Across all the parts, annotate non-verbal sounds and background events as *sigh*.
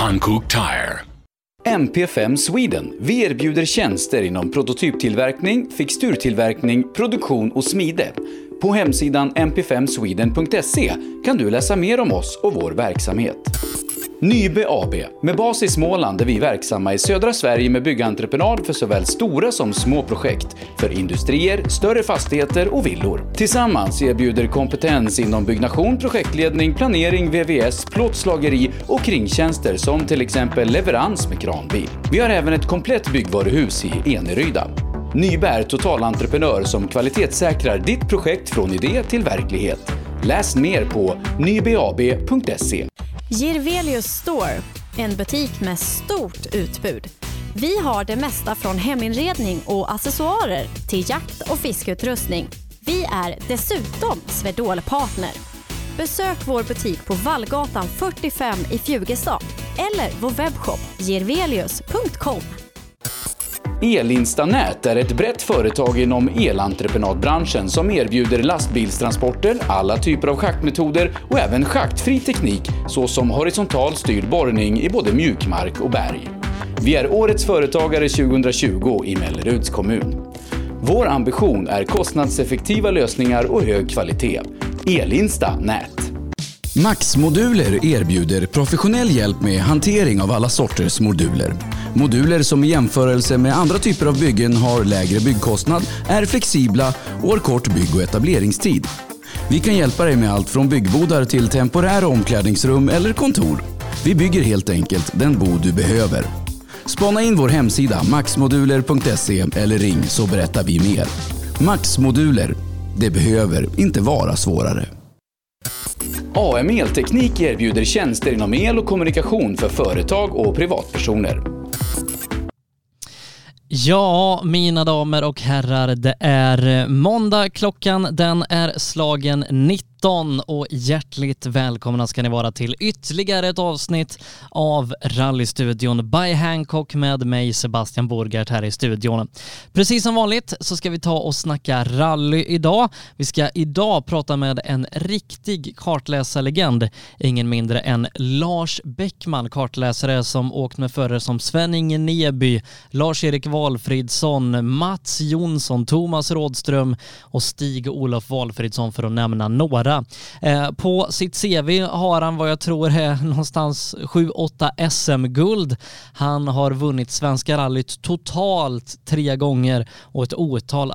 Hankook Tire. MP5 Sweden. Vi erbjuder tjänster inom prototyptillverkning, fixturtillverkning, produktion och smide. På hemsidan mp5sweden.se kan du läsa mer om oss och vår verksamhet. Nybe AB, med bas i Småland är vi verksamma i södra Sverige med byggentreprenad för såväl stora som små projekt, för industrier, större fastigheter och villor. Tillsammans erbjuder kompetens inom byggnation, projektledning, planering, VVS, plåtslageri och kringtjänster som till exempel leverans med kranbil. Vi har även ett komplett byggvaruhus i Eneryda. Nybe är totalentreprenör som kvalitetssäkrar ditt projekt från idé till verklighet. Läs mer på nybeab.se. Girvelius Store, en butik med stort utbud. Vi har det mesta från heminredning och accessoarer till jakt och fiskeutrustning. Vi är dessutom Swedol-partner. Besök vår butik på Vallgatan 45 i Fjugestad eller vår webbshop girvelius.com. Elinstanät är ett brett företag inom elentreprenadbranschen som erbjuder lastbilstransporter, alla typer av schaktmetoder och även schaktfri teknik såsom horisontal styrd borrning i både mjukmark och berg. Vi är Årets Företagare 2020 i Melleruds kommun. Vår ambition är kostnadseffektiva lösningar och hög kvalitet. Elinsta Nät. Max Moduler erbjuder professionell hjälp med hantering av alla sorters moduler. Moduler som i jämförelse med andra typer av byggen har lägre byggkostnad, är flexibla och har kort bygg och etableringstid. Vi kan hjälpa dig med allt från byggbodar till temporära omklädningsrum eller kontor. Vi bygger helt enkelt den bod du behöver. Spana in vår hemsida maxmoduler.se eller ring så berättar vi mer. Max Moduler. Det behöver inte vara svårare. AM Elteknik erbjuder tjänster inom el och kommunikation för företag och privatpersoner. Ja, mina damer och herrar, det är måndag. Klockan den är slagen 19 19 och hjärtligt välkomna ska ni vara till ytterligare ett avsnitt av Rallystudion by Hancock med mig Sebastian Borgert här i studion. Precis som vanligt så ska vi ta och snacka rally idag. Vi ska idag prata med en riktig kartläsarlegend, ingen mindre än Lars Bäckman, kartläsare som åkt med förare som Sven-Inge Neby, Lars-Erik Valfridsson, Mats Jonsson, Thomas Rådström och Stig-Olof Valfridsson för att nämna några göra. Eh, på sitt CV har han vad jag tror är *laughs* någonstans 7-8 SM-guld. Han har vunnit Svenska rallyt totalt tre gånger och ett otal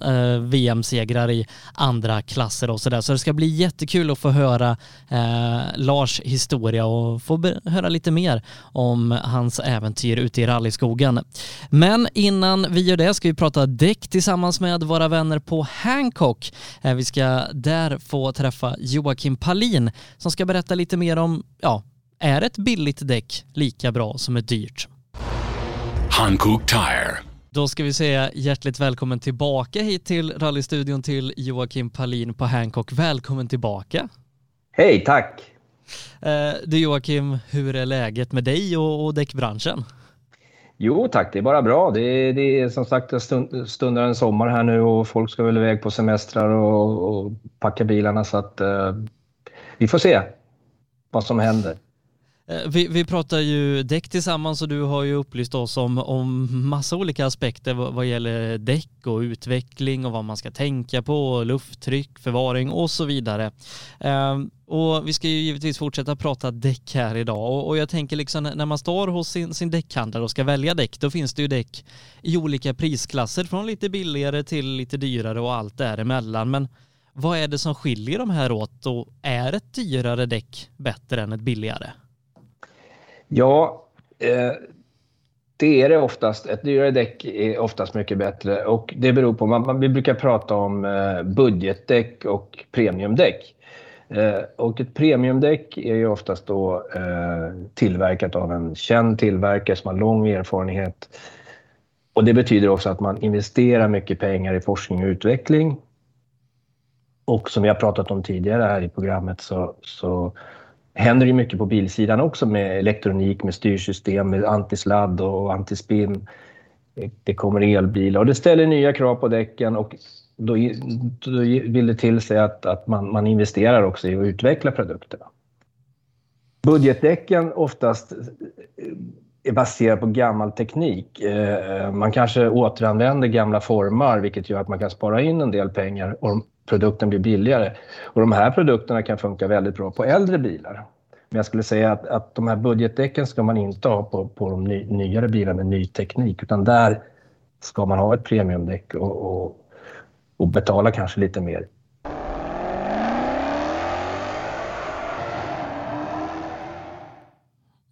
eh, VM-segrar i andra klasser och sådär. Så det ska bli jättekul att få höra eh, Lars historia och få höra lite mer om hans äventyr ute i rallyskogen. Men innan vi gör det ska vi prata däck tillsammans med våra vänner på Hancock. Vi ska där få träffa Joakim Palin som ska berätta lite mer om, ja, är ett billigt däck lika bra som ett dyrt? Hankook Tire. Då ska vi säga hjärtligt välkommen tillbaka hit till rallystudion till Joakim Palin på Hancock. Välkommen tillbaka. Hej, tack. Eh, du Joakim, hur är läget med dig och, och däckbranschen? Jo tack, det är bara bra. Det det är som sagt stund, stundar en sommar här nu och folk ska väl iväg på semestrar och, och packa bilarna så att eh, vi får se vad som händer. Eh, vi, vi pratar ju däck tillsammans och du har ju upplyst oss om, om massa olika aspekter vad, vad gäller däck och utveckling och vad man ska tänka på, lufttryck, förvaring och så vidare. Um, och vi ska ju givetvis fortsätta prata däck här idag och, och jag tänker liksom när man står hos sin, sin däckhandlare och ska välja däck då finns det ju däck i olika prisklasser från lite billigare till lite dyrare och allt däremellan. Men vad är det som skiljer de här åt och är ett dyrare däck bättre än ett billigare? Ja, eh, det är det oftast. Ett dyrare däck är oftast mycket bättre och det beror på, man, man vi brukar prata om eh, budgetdäck och premiumdäck. Eh, och ett premiumdäck är ju oftast då eh, tillverkat av en känd tillverkare som har lång erfarenhet. Och det betyder också att man investerar mycket pengar i forskning och utveckling. Och som vi har pratat om tidigare här i programmet så, så händer det mycket på bilsidan också med elektronik, med styrsystem, med antisladd och antispinn. Det kommer elbilar och det ställer nya krav på däcken och då, då vill det till sig att, att man, man investerar också i att utveckla produkterna. Budgetdäcken oftast eh, är baserad på gammal teknik. Eh, man kanske återanvänder gamla formar vilket gör att man kan spara in en del pengar och produkten blir billigare. Och de här produkterna kan funka väldigt bra på äldre bilar. Men jag skulle säga att, att de här budgetdäcken ska man inte ha på, på de ny, nyare bilarna med ny teknik utan där ska man ha ett premiumdäck och, och, och betala kanske lite mer.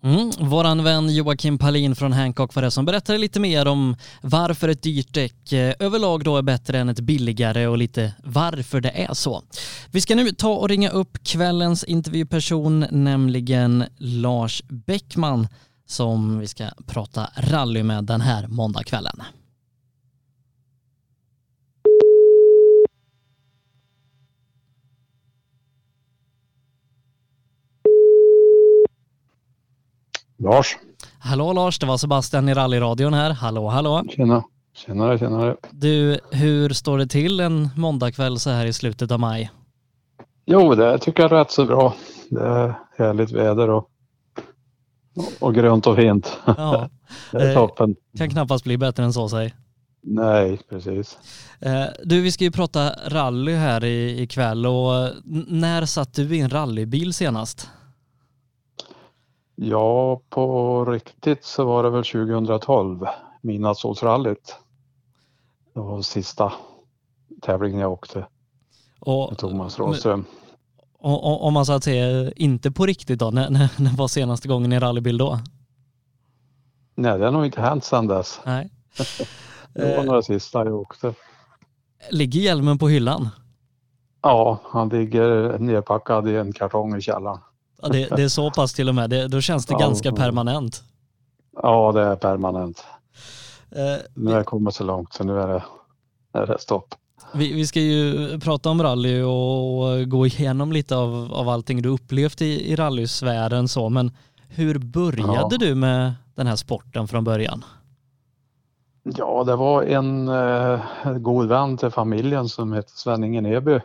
Mm, våran vän Joakim Palin från Hancock var det som berättade lite mer om varför ett dyrt däck eh, överlag då är bättre än ett billigare och lite varför det är så. Vi ska nu ta och ringa upp kvällens intervjuperson, nämligen Lars Bäckman som vi ska prata rally med den här måndagskvällen. Lars. Hallå Lars, det var Sebastian i rallyradion här. Hallå, hallå. Tjena. Tjenare, tjenare. Du, hur står det till en måndagkväll så här i slutet av maj? Jo, det tycker jag är rätt så bra. Det är härligt väder och, och grönt och fint. Ja, *laughs* det är eh, toppen. kan knappast bli bättre än så säg. Nej, precis. Eh, Du, vi ska ju prata rally här ikväll och när satt du i en rallybil senast? Ja, på riktigt så var det väl 2012, Midnattssolsrallyt. Det var sista tävlingen jag åkte Och, med Thomas Rådström. om man så att säga inte på riktigt då, när, när, när var senaste gången i rallybil då? Nej, det har nog inte hänt sedan dess. Nej. *laughs* Det var Eh. några sista jag åkte. Ligger hjälmen på hyllan? Ja, han ligger nerpackad i en kartong i källaren. Ja, det, det är så pass till och med. Det, då känns det Ja, ganska permanent. Ja, det är permanent. Eh, Nu har jag kommit så långt så nu är det, är det stopp. Vi, vi ska ju prata om rally och gå igenom lite av, av allting du upplevt i, i rallysfären så, men hur började Ja. du med den här sporten från början? Ja, det var en eh, god vän till familjen som hette Sven-Inge Neby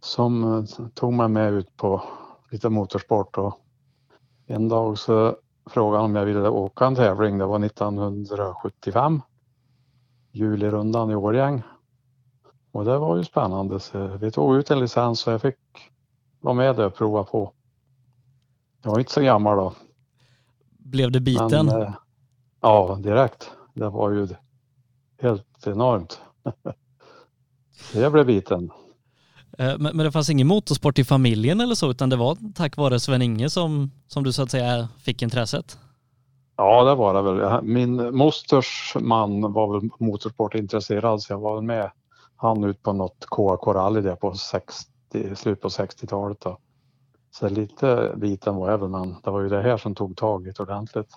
som eh, tog mig med ut på lite motorsport och en dag så frågade han om jag ville åka en tävling. Det var 1975. Julirundan i Årjäng. Och det var ju spännande så vi tog ut en licens och jag fick vara med där och prova på. Jag var inte så gammal då. Blev det biten? Men, eh, ja, direkt. Det var ju helt enormt. *laughs* Så jag blev biten. Eh, Men, det fanns ingen motorsport i familjen eller så, utan det var tack vare Sven-Inge som, som du så att säga fick intresset? Ja, det var det väl. Min mosters man var väl motorsportintresserad så jag var väl med han ut på något KK-rally där på 60, slut på 60-talet. Då. Så lite biten var jag väl, men det var ju det här som tog tag i det ordentligt.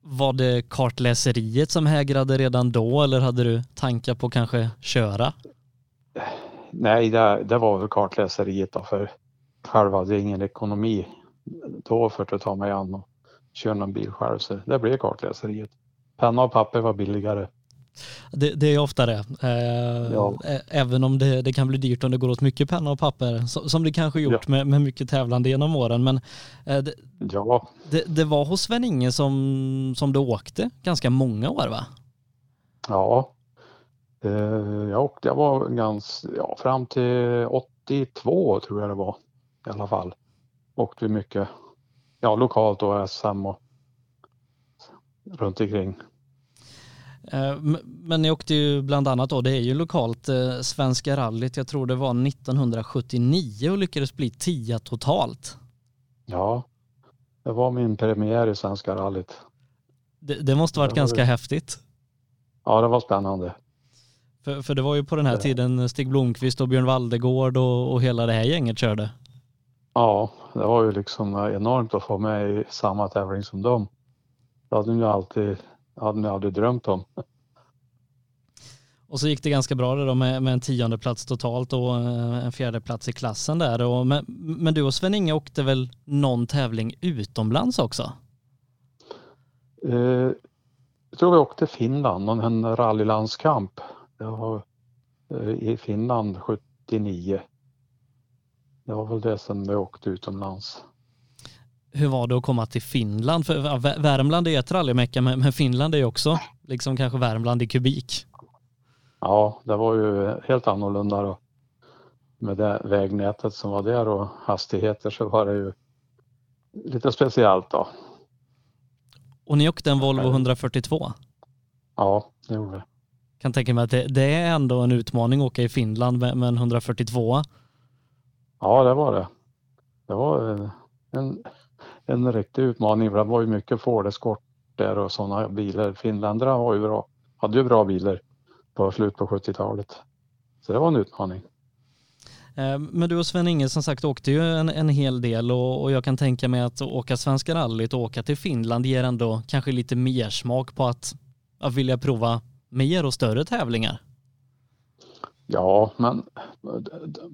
Var det kartläseriet som hägrade redan då eller hade du tankar på kanske köra? Nej, det, det var väl kartläseriet då, för själv hade jag ingen ekonomi då för att ta mig an och köra någon bil själv. Så det blev kartläseriet. Penna och papper var billigare. Det, det är ofta det. Eh, Ja. Även om det, det kan bli dyrt om det går åt mycket penna och papper, så, som det kanske gjort med, med mycket tävlande genom åren. Men eh, det, Ja, det, det var hos Sven-Inge som, som du åkte ganska många år va? ja. Eh, jag åkte, jag var ganska, ja fram till 82 tror jag det var i alla fall. Åkte vi mycket, ja lokalt och SM och runt omkring. Eh, Men ni åkte ju bland annat då, det är ju lokalt, eh, Svenska rallyt, jag tror det var 1979 och lyckades bli tia totalt. Ja, det var min premiär i Svenska rallyt. Det, det måste varit Ja, ganska det- häftigt. Ja, det var spännande. För, för det var ju på den här tiden Stig Blomqvist och Björn Valdegård och, och hela det här gänget körde. Ja, det var ju liksom enormt att få med i samma tävling som dem. Det hade jag alltid, hade jag aldrig drömt om. Och så gick det ganska bra det då med, med en tionde plats totalt och eh, en fjärde plats i klassen där. Och, men, men du och Sven-Inge åkte väl någon tävling utomlands också? Eh, jag tror vi åkte Finland, någon rallylandskamp. Det var eh, i Finland 79. det var väl det som vi åkte utomlands. Hur var det att komma till Finland? För Värmland är ett rallymecka, men Finland är ju också liksom kanske Värmland i kubik. Ja, det var ju helt annorlunda då. Med det vägnätet som var där och hastigheter så var det ju lite speciellt då. Och ni åkte en Volvo 142. Ja, det gjorde det. Kan tänka mig att det, det är ändå en utmaning att åka i Finland med, med en 142. Ja, det var det. Det var en, en, riktig utmaning för det var ju mycket Ford Escort där och sådana bilar. Finländarna har ju bra, hade ju bra bilar på slut på 70-talet. Så det var en utmaning. Eh, Men du och Sven-Inge som sagt åkte ju en, en hel del och, och jag kan tänka mig att åka Svenska rallyt och åka till Finland ger ändå kanske lite mer smak på att, att vilja prova mer och större tävlingar. Ja, men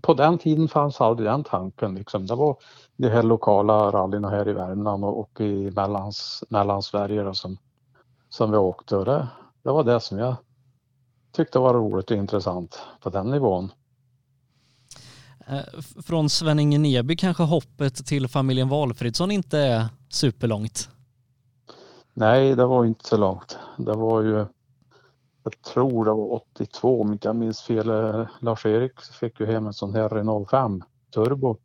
på den tiden fanns aldrig den tanken. Liksom. Det var de här lokala rallyna här i Värmland och, i mellans, Mellansverige då, som, som vi åkte. Och det, det var det som jag tyckte var roligt och intressant på den nivån. Eh, Från Sven-Inge Neby kanske hoppet till familjen Valfridsson inte är superlångt. Nej, det var inte så långt. Det var ju, jag tror det var 82 om inte jag minns fel. Lars-Erik fick ju hem en sån här Renault 5 Turbo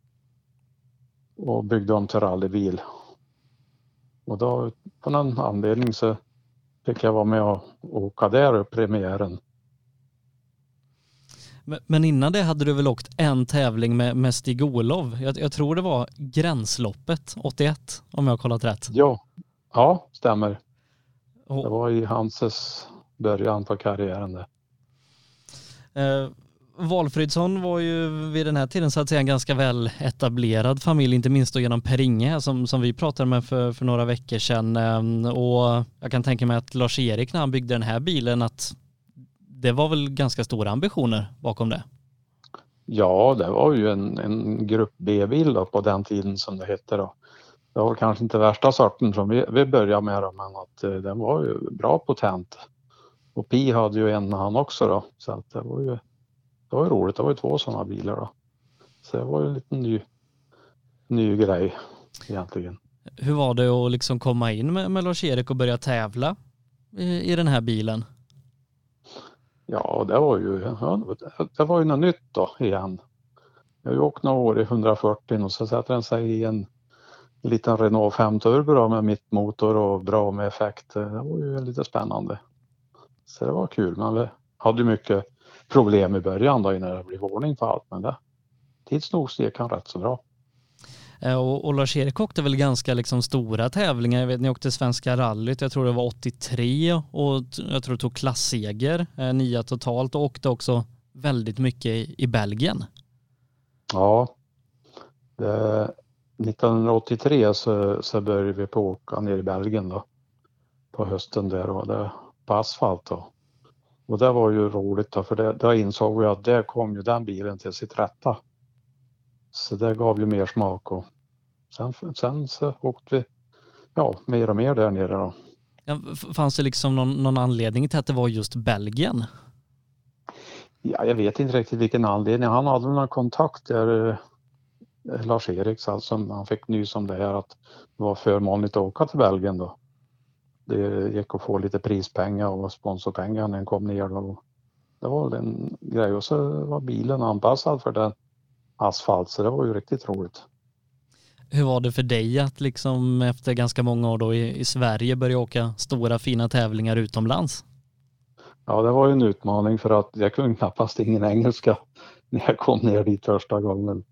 och byggde om till rallybil. Och då på någon anledning så fick jag vara med och åka där upp premiären. Men- innan det hade du väl åkt en tävling med, med Stig-Olov? Jag, jag tror det var Gränsloppet 81 om jag har kollat rätt. Ja, ja stämmer. Det Och, var i Hanses början på karriären där. eh, Valfridsson var ju vid den här tiden så att säga en ganska väl etablerad familj, inte minst då genom Per-Inge som, som vi pratade med för, för några veckor sedan. Eh, och jag kan tänka mig att Lars-Erik när han byggde den här bilen att det var väl ganska stora ambitioner bakom det. Ja, det var ju en, en grupp B-bil på den tiden som det hette då. Det var kanske inte värsta sorten som vi, vi började med då, men att eh, den var ju bra potent. Och Pi hade ju en han också då, så att det var ju, det var ju roligt. Det var ju två sådana bilar då. Så det var ju en liten ny, ny grej egentligen. Hur var det att liksom komma in med, med Lars-Erik och börja tävla i, i den här bilen? Ja, det var ju, det var ju något nytt då igen. Jag har ju åkt några år i 140 och så sätter den sig i en liten Renault 5 Turbo med mittmotor och bra med effekt. Det var ju lite spännande. Så det var kul. Men vi hade mycket problem i början då innan det blev ordning på allt. Men det, tids nog gick han rätt så bra. Eh, Och, och Lars-Erik åkte väl ganska liksom stora tävlingar. Jag vet, ni åkte Svenska rallyt, jag tror det var 83 och jag tror det tog klasseger, eh, nia totalt och åkte också väldigt mycket i, i Belgien. Ja, det, 1983 så, så började vi på att åka ner i Belgien då. På hösten där och det, på asfalt då. Och det var ju roligt då för det, där insåg vi att där kom ju den bilen till sitt rätta. Så det gav ju mer smak och sen, sen så åkte vi ja, mer och mer där nere då. Ja, Fanns det liksom någon, någon anledning till att det var just Belgien? Ja, jag vet inte riktigt vilken anledning. Han hade någon kontakt där, eh, Lars-Erik, alltså, han fick nys om det här att det var förmånligt att åka till Belgien då. Det gick att få lite prispengar och sponsorpengar när den kom ner då. Det var en grej och så var bilen anpassad för den asfalt så det var ju riktigt roligt. Hur var det för dig att liksom efter ganska många år då i, i Sverige börja åka stora fina tävlingar utomlands? Ja, det var ju en utmaning för att jag kunde knappast ingen engelska *laughs* när jag kom ner dit första gången.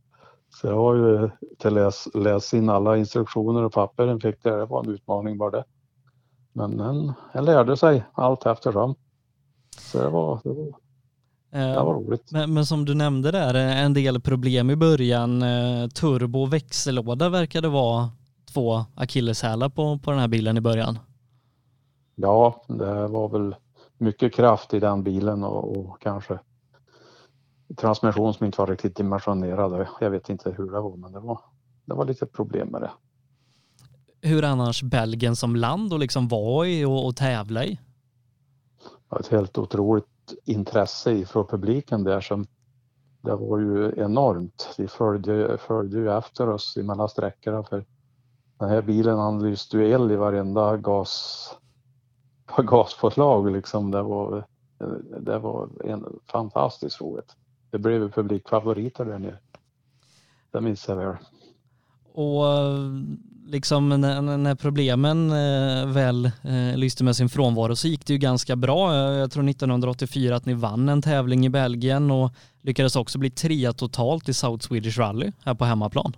Så det var ju till läs, läsa in alla instruktioner och papper den fick där. Det var en utmaning bara det. Men den, lärde sig allt eftersom. Så det var, det var, Eh, det var roligt. Men, men som du nämnde där, eh, en del problem i början. eh, Turbo och växellåda verkade vara två akilleshälar på, på den här bilen i början. Ja, det var väl mycket kraft i den bilen och, och kanske transmission som inte var riktigt dimensionerad. Jag vet inte hur det var, men det var, det var lite problem med det. Hur annars Belgien som land och liksom vara i och, och tävla i? var ett helt otroligt intresse från publiken där som det var ju enormt. Vi följde, följde ju efter oss i mellan sträckorna för den här bilen han lyste ju eld i varenda gas, gaspåslag liksom. Det var, det var en fantastiskt roligt. Det blev ju publikfavoriter där nere. Det minns jag väl. Och liksom när, när problemen eh, väl eh, lyste med sin frånvaro så gick det ju ganska bra. Eh, jag tror 1984 att ni vann en tävling i Belgien och lyckades också bli trea totalt i South Swedish Rally här på hemmaplan.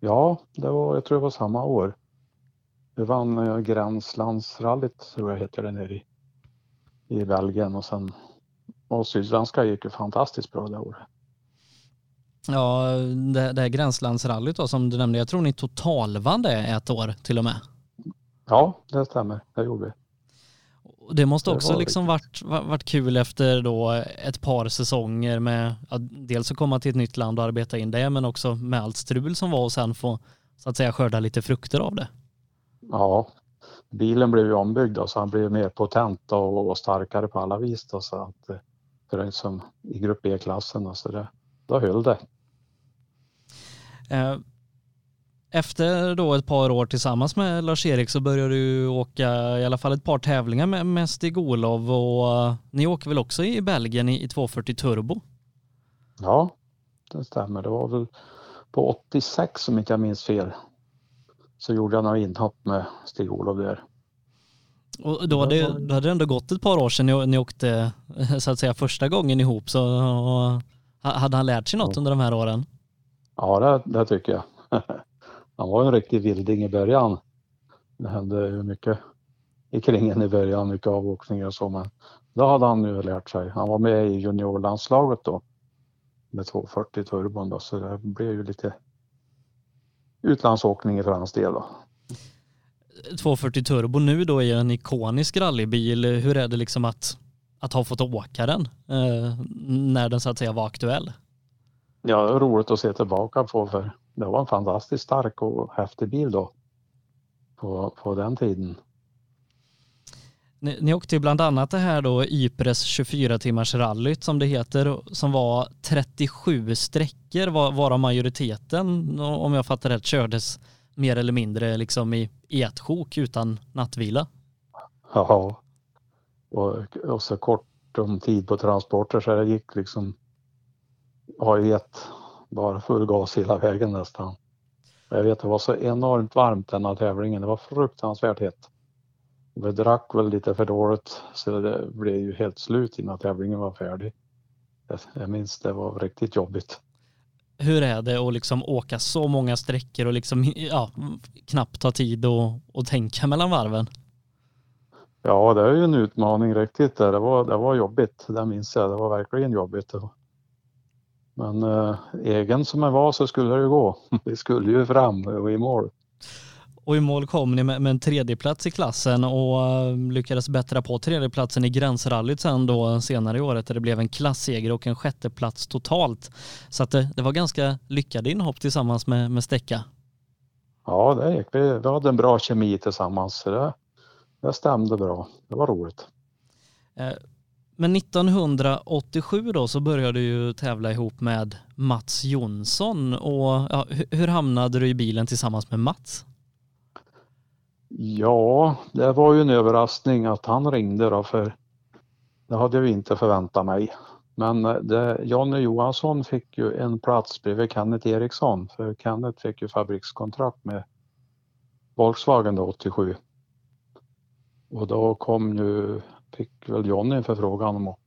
Ja, det var, jag tror det var samma år. Vi vann eh, Gränslandsrallyt, tror jag heter det, nere i, i Belgien och sen och Sydsvenska gick ju fantastiskt bra det året. Ja, det, det här gränslandsrallyt då som du nämnde, jag tror ni totalvann det ett år till och med. Ja, det stämmer. Det gjorde vi. Det måste också det liksom varit, varit kul efter då ett par säsonger med ja, dels att komma till ett nytt land och arbeta in det men också med allt strul som var och sen få så att säga skörda lite frukter av det. Ja, bilen blev ju ombyggd och så han blev mer potent och, och starkare på alla vis då, så att för som i grupp B-klassen så det, då höll det. Eh, efter då ett par år tillsammans med Lars-Erik så började du åka i alla fall ett par tävlingar med, Stig-Olof och uh, ni åker väl också i Belgien i, i 240 Turbo? Ja, det stämmer. Det var väl på 86 om inte jag minns fel. Så gjorde jag några inhopp med Stig-Olof där. Och då hade, då hade det ändå gått ett par år sedan ni, ni åkte så att säga första gången ihop så hade han lärt sig något under de här åren? Ja, det, det tycker jag. *laughs* Han var en riktig vilding i början. Det hände ju mycket i kringen i början, mycket avåkningar och så, men då hade han ju lärt sig. Han var med i juniorlandslaget då med 240 turbon då, så det blev ju lite utlandsåkning för hans del då. 240 turbo nu då är en ikonisk rallybil. Hur är det liksom att, att ha fått åka den eh, när den så att säga var aktuell? Ja, det är roligt att se tillbaka på för det var en fantastiskt stark och häftig bil då på, på den tiden. Ni, ni åkte bland annat det här då Ypres 24 timmars rallyt som det heter som var 37 sträckor var, varav majoriteten om jag fattar rätt kördes mer eller mindre liksom i, i ett sjok utan nattvila. Ja, och, och så kort om tid på transporter så det gick liksom har ju gett bara full gas hela vägen nästan. Jag vet det var så enormt varmt denna tävlingen. Det var fruktansvärt hett. Vi drack väl lite för dåligt så det blev ju helt slut innan tävlingen var färdig. Jag minns det var riktigt jobbigt. Hur är det att liksom åka så många sträckor och liksom ja, knappt ta tid och, och tänka mellan varven? Ja, det är ju en utmaning riktigt. Det var, det var jobbigt, det minns jag. Det var verkligen jobbigt. Men äh, egen som jag var så skulle det ju gå. *laughs* Vi skulle ju fram och i mål. Och i mål kom ni med, med en tredjeplats i klassen och uh, lyckades bättra på tredjeplatsen i gränsrallyt sen då senare i året där det blev en klasseger och en sjätteplats totalt. Så att det, det var ganska lyckade inhopp tillsammans med, med Stäcka. Ja, det gick. Vi, vi hade en bra kemi tillsammans så det, det stämde bra. Det var roligt. Men 1987 då så började du ju tävla ihop med Mats Jonsson och ja, hur hamnade du i bilen tillsammans med Mats? Ja, det var ju en överraskning att han ringde då för det hade jag inte förväntat mig. Men eh, det, Jonny Johansson fick ju en plats bredvid Kenneth Eriksson för Kenneth fick ju fabrikskontrakt med Volkswagen då 87. Och då kom ju fick väl Johnny en förfrågan om att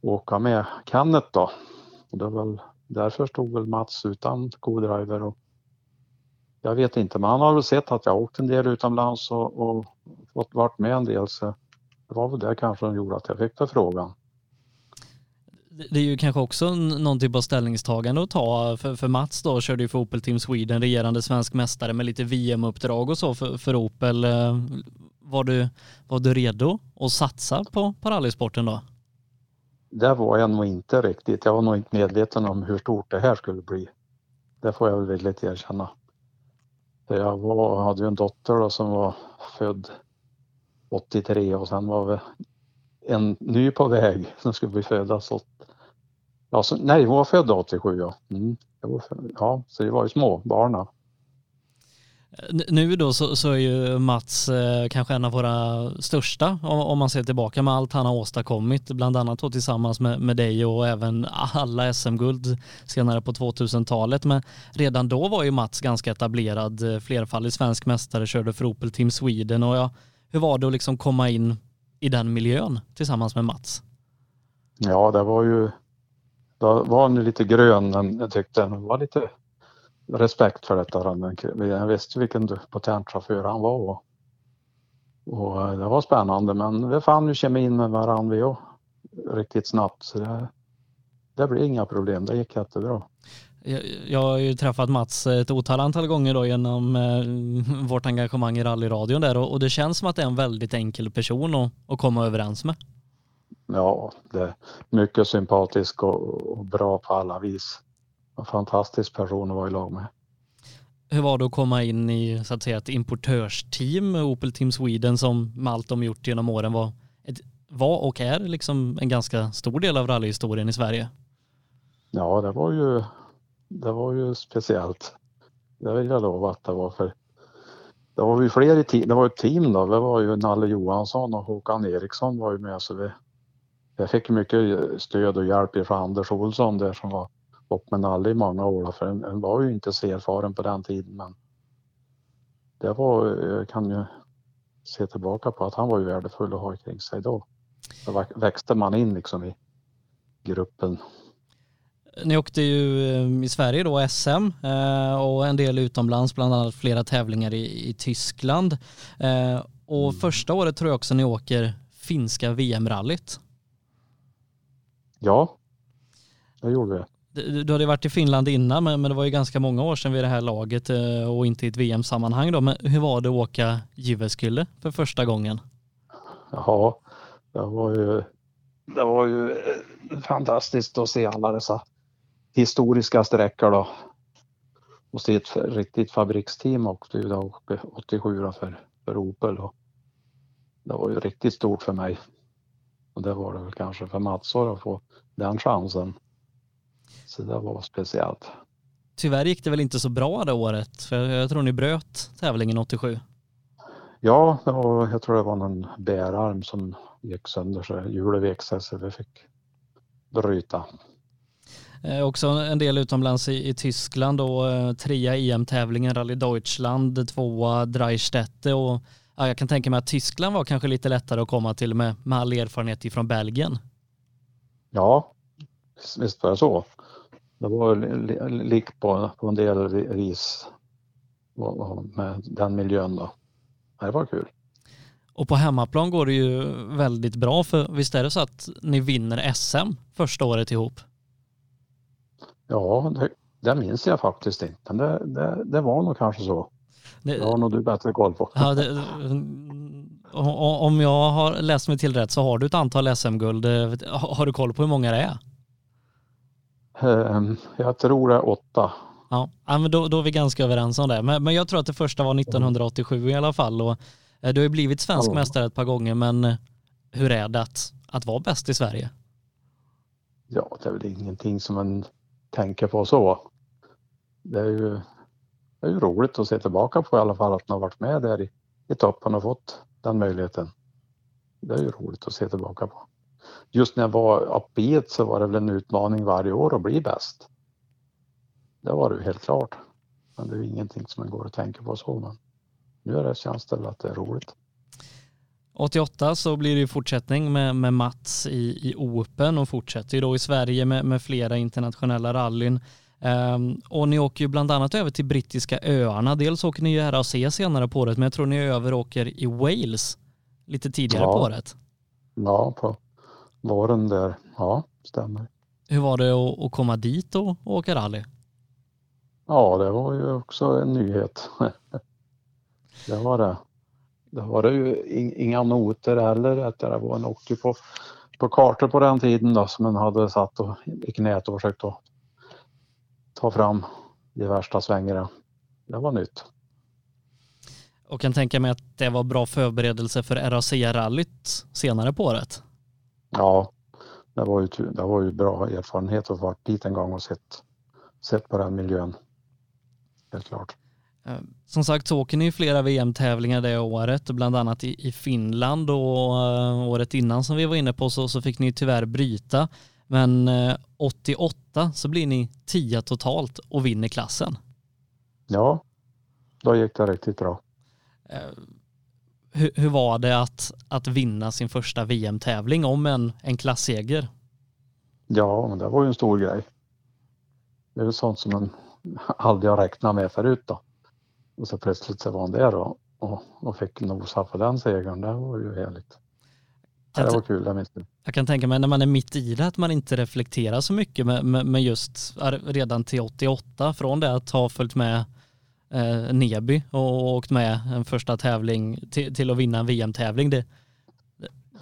åka med Kenneth då. Och det var väl därför stod väl Mats utan co-driver och jag vet inte, men han har väl sett att jag åkt en del utomlands och, och fått varit med en del så det var väl det kanske som gjorde att jag fick förfrågan. Det är ju kanske också någon typ av ställningstagande att ta för, för Mats då körde ju för Opel Team Sweden, regerande svensk mästare med lite VM-uppdrag och så för, för Opel eh, var du, var du redo att satsa på, rallysporten då? Det var jag nog inte riktigt. Jag var nog inte medveten om hur stort det här skulle bli. Det får jag väl villigt erkänna. Jag var, hade ju en dotter då som var född 83 och sen var vi en ny på väg *laughs* som skulle bli födas alltså. Ja, så, nej, hon var född 87 ja. Mm. Var född, ja, så det var ju små barna. Nu då så, så är ju Mats eh, kanske en av våra största om, om man ser tillbaka med allt han har åstadkommit, bland annat då tillsammans med, med dig och även alla SM-guld senare på 2000-talet. Men redan då var ju Mats ganska etablerad, eh, flerfaldig svensk mästare, körde för Opel Team Sweden och ja, hur var det att liksom komma in i den miljön tillsammans med Mats? Ja, det var ju... Då var han lite grön, men jag tyckte han var lite respekt för detta. Han- Jag visste vilken potent chaufför han var. Och, och det var spännande, men vi fann ju kemin med varandra vi riktigt snabbt. Så det, det blev inga problem, det gick jättebra. Jag, jag har ju träffat Mats ett otal antal gånger då genom eh, vårt engagemang i rallyradion där och, och det känns som att det är en väldigt enkel person att, att komma överens med. Ja, det är mycket sympatisk och, och bra på alla vis. En fantastisk person att vara i lag med. Hur var det att komma in i så att säga ett importörsteam Opel Team Sweden som med allt de gjort genom åren var, ett, var och är liksom en ganska stor del av rallyhistorien i Sverige? Ja, det var ju, det var ju speciellt. Det vill jag lova att det var för det var vi fler i team, det var ett team då. Det var ju Nalle Johansson och Håkan Eriksson var ju med så vi jag fick mycket stöd och hjälp från Anders Olsson där som var upp med Nalle i många år för en, en var ju inte så erfaren på den tiden men det var, jag kan ju se tillbaka på att han var ju värdefull att ha kring sig då. Då vä- växte man in liksom i gruppen. Ni åkte ju eh, i Sverige då SM eh, och en del utomlands, bland annat flera tävlingar i, i Tyskland. Eh, Och första året tror jag också ni åker finska VM-rallyt. Ja, det gjorde vi. Du hade varit i Finland innan men det var ju ganska många år sedan vid det här laget eh, och inte i ett VM-sammanhang då. Men hur var det att åka Jyväskylä för första gången? Ja, det var ju, det var ju eh, fantastiskt att se alla dessa historiska sträckor då. Och se ett riktigt fabriksteam också ju då, 87 för, för Opel. Då. det var ju riktigt stort för mig. Och det var det väl kanske för Mats att få den chansen. Så det var speciellt. Tyvärr gick det väl inte så bra det året för jag tror ni bröt tävlingen 87. Ja, var, jag tror det var någon bärarm som gick sönder så hjulet vek sig så vi fick bryta. Eh, också en del utomlands i, i Tyskland och eh, trea EM-tävlingen Rally Deutschland, tvåa Dreistätte och ja, jag kan tänka mig att Tyskland var kanske lite lättare att komma till med, med all erfarenhet ifrån Belgien. Ja, visst var det så. Det var li- li- lik på, på en del och med den miljön då. Det var kul. Och på hemmaplan går det ju väldigt bra för visst är det så att ni vinner SM första året ihop? Ja, det, det minns jag faktiskt inte. Men det, det, det var nog kanske så. Det, har nog du bättre koll på. ja, det, om jag har läst mig till rätt så har du ett antal SM-guld. Eh, har du koll på hur många det är? Ehm, Jag tror det är åtta. Ja, men då, då är vi ganska överens om det. Men, men jag tror att det första var 1987 i alla fall. Och, eh, du har ju blivit svensk Ja. mästare ett par gånger, men eh, hur är det att, att vara bäst i Sverige? Ja, det är väl ingenting som man tänker på så. Det är ju, det är ju roligt att se tillbaka på i alla fall att man har varit med där i, i toppen och fått den möjligheten. Det är ju roligt att se tillbaka på. Just när jag var det så var det väl en utmaning varje år att bli bäst. Det var det ju helt klart. Men det är ju ingenting som man går och tänker på så. Men nu är det, känns det väl att det är roligt. 88 så blir det ju fortsättning med, med Mats i, i Open och fortsätter ju då i Sverige med, med flera internationella rallyn. Ehm, och ni åker ju bland annat över till brittiska öarna. Dels åker ni ju RAC senare på året, men jag tror ni är över och åker i Wales lite tidigare Ja. på året. Ja, på våren där. Ja, stämmer. Hur var det att, komma dit och, åka rally? Ja, det var ju också en nyhet. *laughs* det var det. Det var det ju in- inga noter heller. Att det var en åkte på, på kartor på den tiden då som man hade satt och, i knät och försökt att ta fram de värsta svängarna. Det var nytt. Och kan tänka mig att det var bra förberedelse för RAC-rallyt senare på året. Ja, det var ju, det var ju bra erfarenhet att varit dit en gång och sett, sett på den miljön. Helt klart. Eh, som sagt så åker ni flera VM-tävlingar det året, bland annat i, Finland och uh, året innan som vi var inne på så, så fick ni tyvärr bryta. Men uh, 88 så blir ni 10 totalt och vinner klassen. Ja, då gick det riktigt bra. Uh, hur, hur, var det att, att vinna sin första VM-tävling om en, en klasseger? Ja, men det var ju en stor grej. Det är sånt som man aldrig har räknat med förut då. Och så plötsligt så var han där och, och, och fick nosa på den segern. Det var ju härligt. Ja, det var kul, det minns Jag kan tänka mig när man är mitt i det att man inte reflekterar så mycket med, med, med just redan till 88 från det att ha följt med eh, Neby och åkt med en första tävling till, till att vinna en VM-tävling. Det är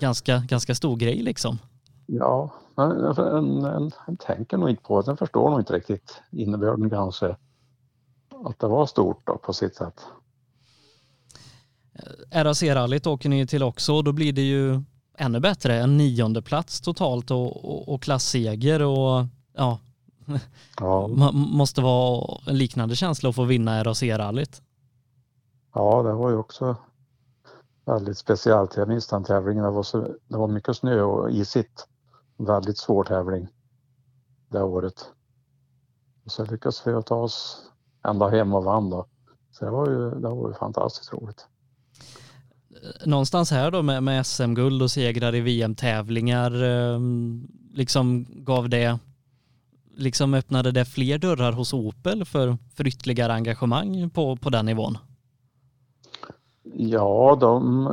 ganska, ganska stor grej liksom. Ja, en, en, en, en tänker nog inte på det. Den förstår nog inte riktigt innebörden kanske. Att det var stort då på sitt sätt. Eh, RAC-rallyt åker ni till också och då blir det ju ännu bättre. En nionde plats totalt och, och, och klasseger och ja, ja. *laughs* måste vara en liknande känsla att få vinna RAC-rallyt. Ja, det var ju också väldigt speciellt. Jag minns den tävlingen. Det var, så, det var mycket snö och isigt. Väldigt svår tävling det året. Och så lyckades vi ta oss ända hem och vann då. Så det var ju, det var ju fantastiskt roligt. Någonstans här då med, med SM-guld och segrar i VM-tävlingar, ehm, liksom gav det, liksom öppnade det fler dörrar hos Opel för, för ytterligare engagemang på, på den nivån? Ja, de,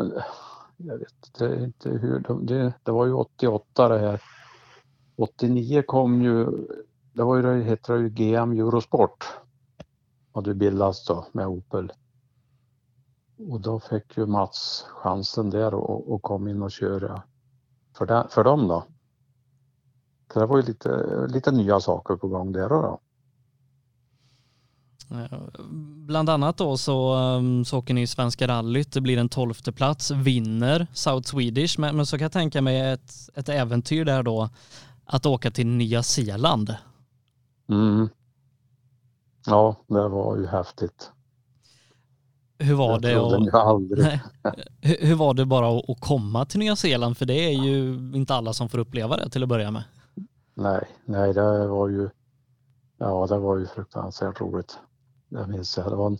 jag vet inte hur, de, det, det var ju 88 det här. 89 kom ju, det var ju, det heter ju GM Eurosport hade bildats då med Opel. Och då fick ju Mats chansen där och, och kom in och köra för, den, för dem då. Så det var ju lite, lite nya saker på gång där då. Bland annat då så, um, så åker ni Svenska rallyt, det blir en tolfte plats, vinner South Swedish, men, men så kan jag tänka mig ett, ett äventyr där då, att åka till Nya Zeeland. Mm. Ja, det var ju häftigt. Hur var det? Och, aldrig. hur, hur, var det bara att komma till Nya Zeeland? För det är ju inte alla som får uppleva det till att börja med. Nej, nej det var ju, ja det var ju fruktansvärt roligt. Det minns jag. Det var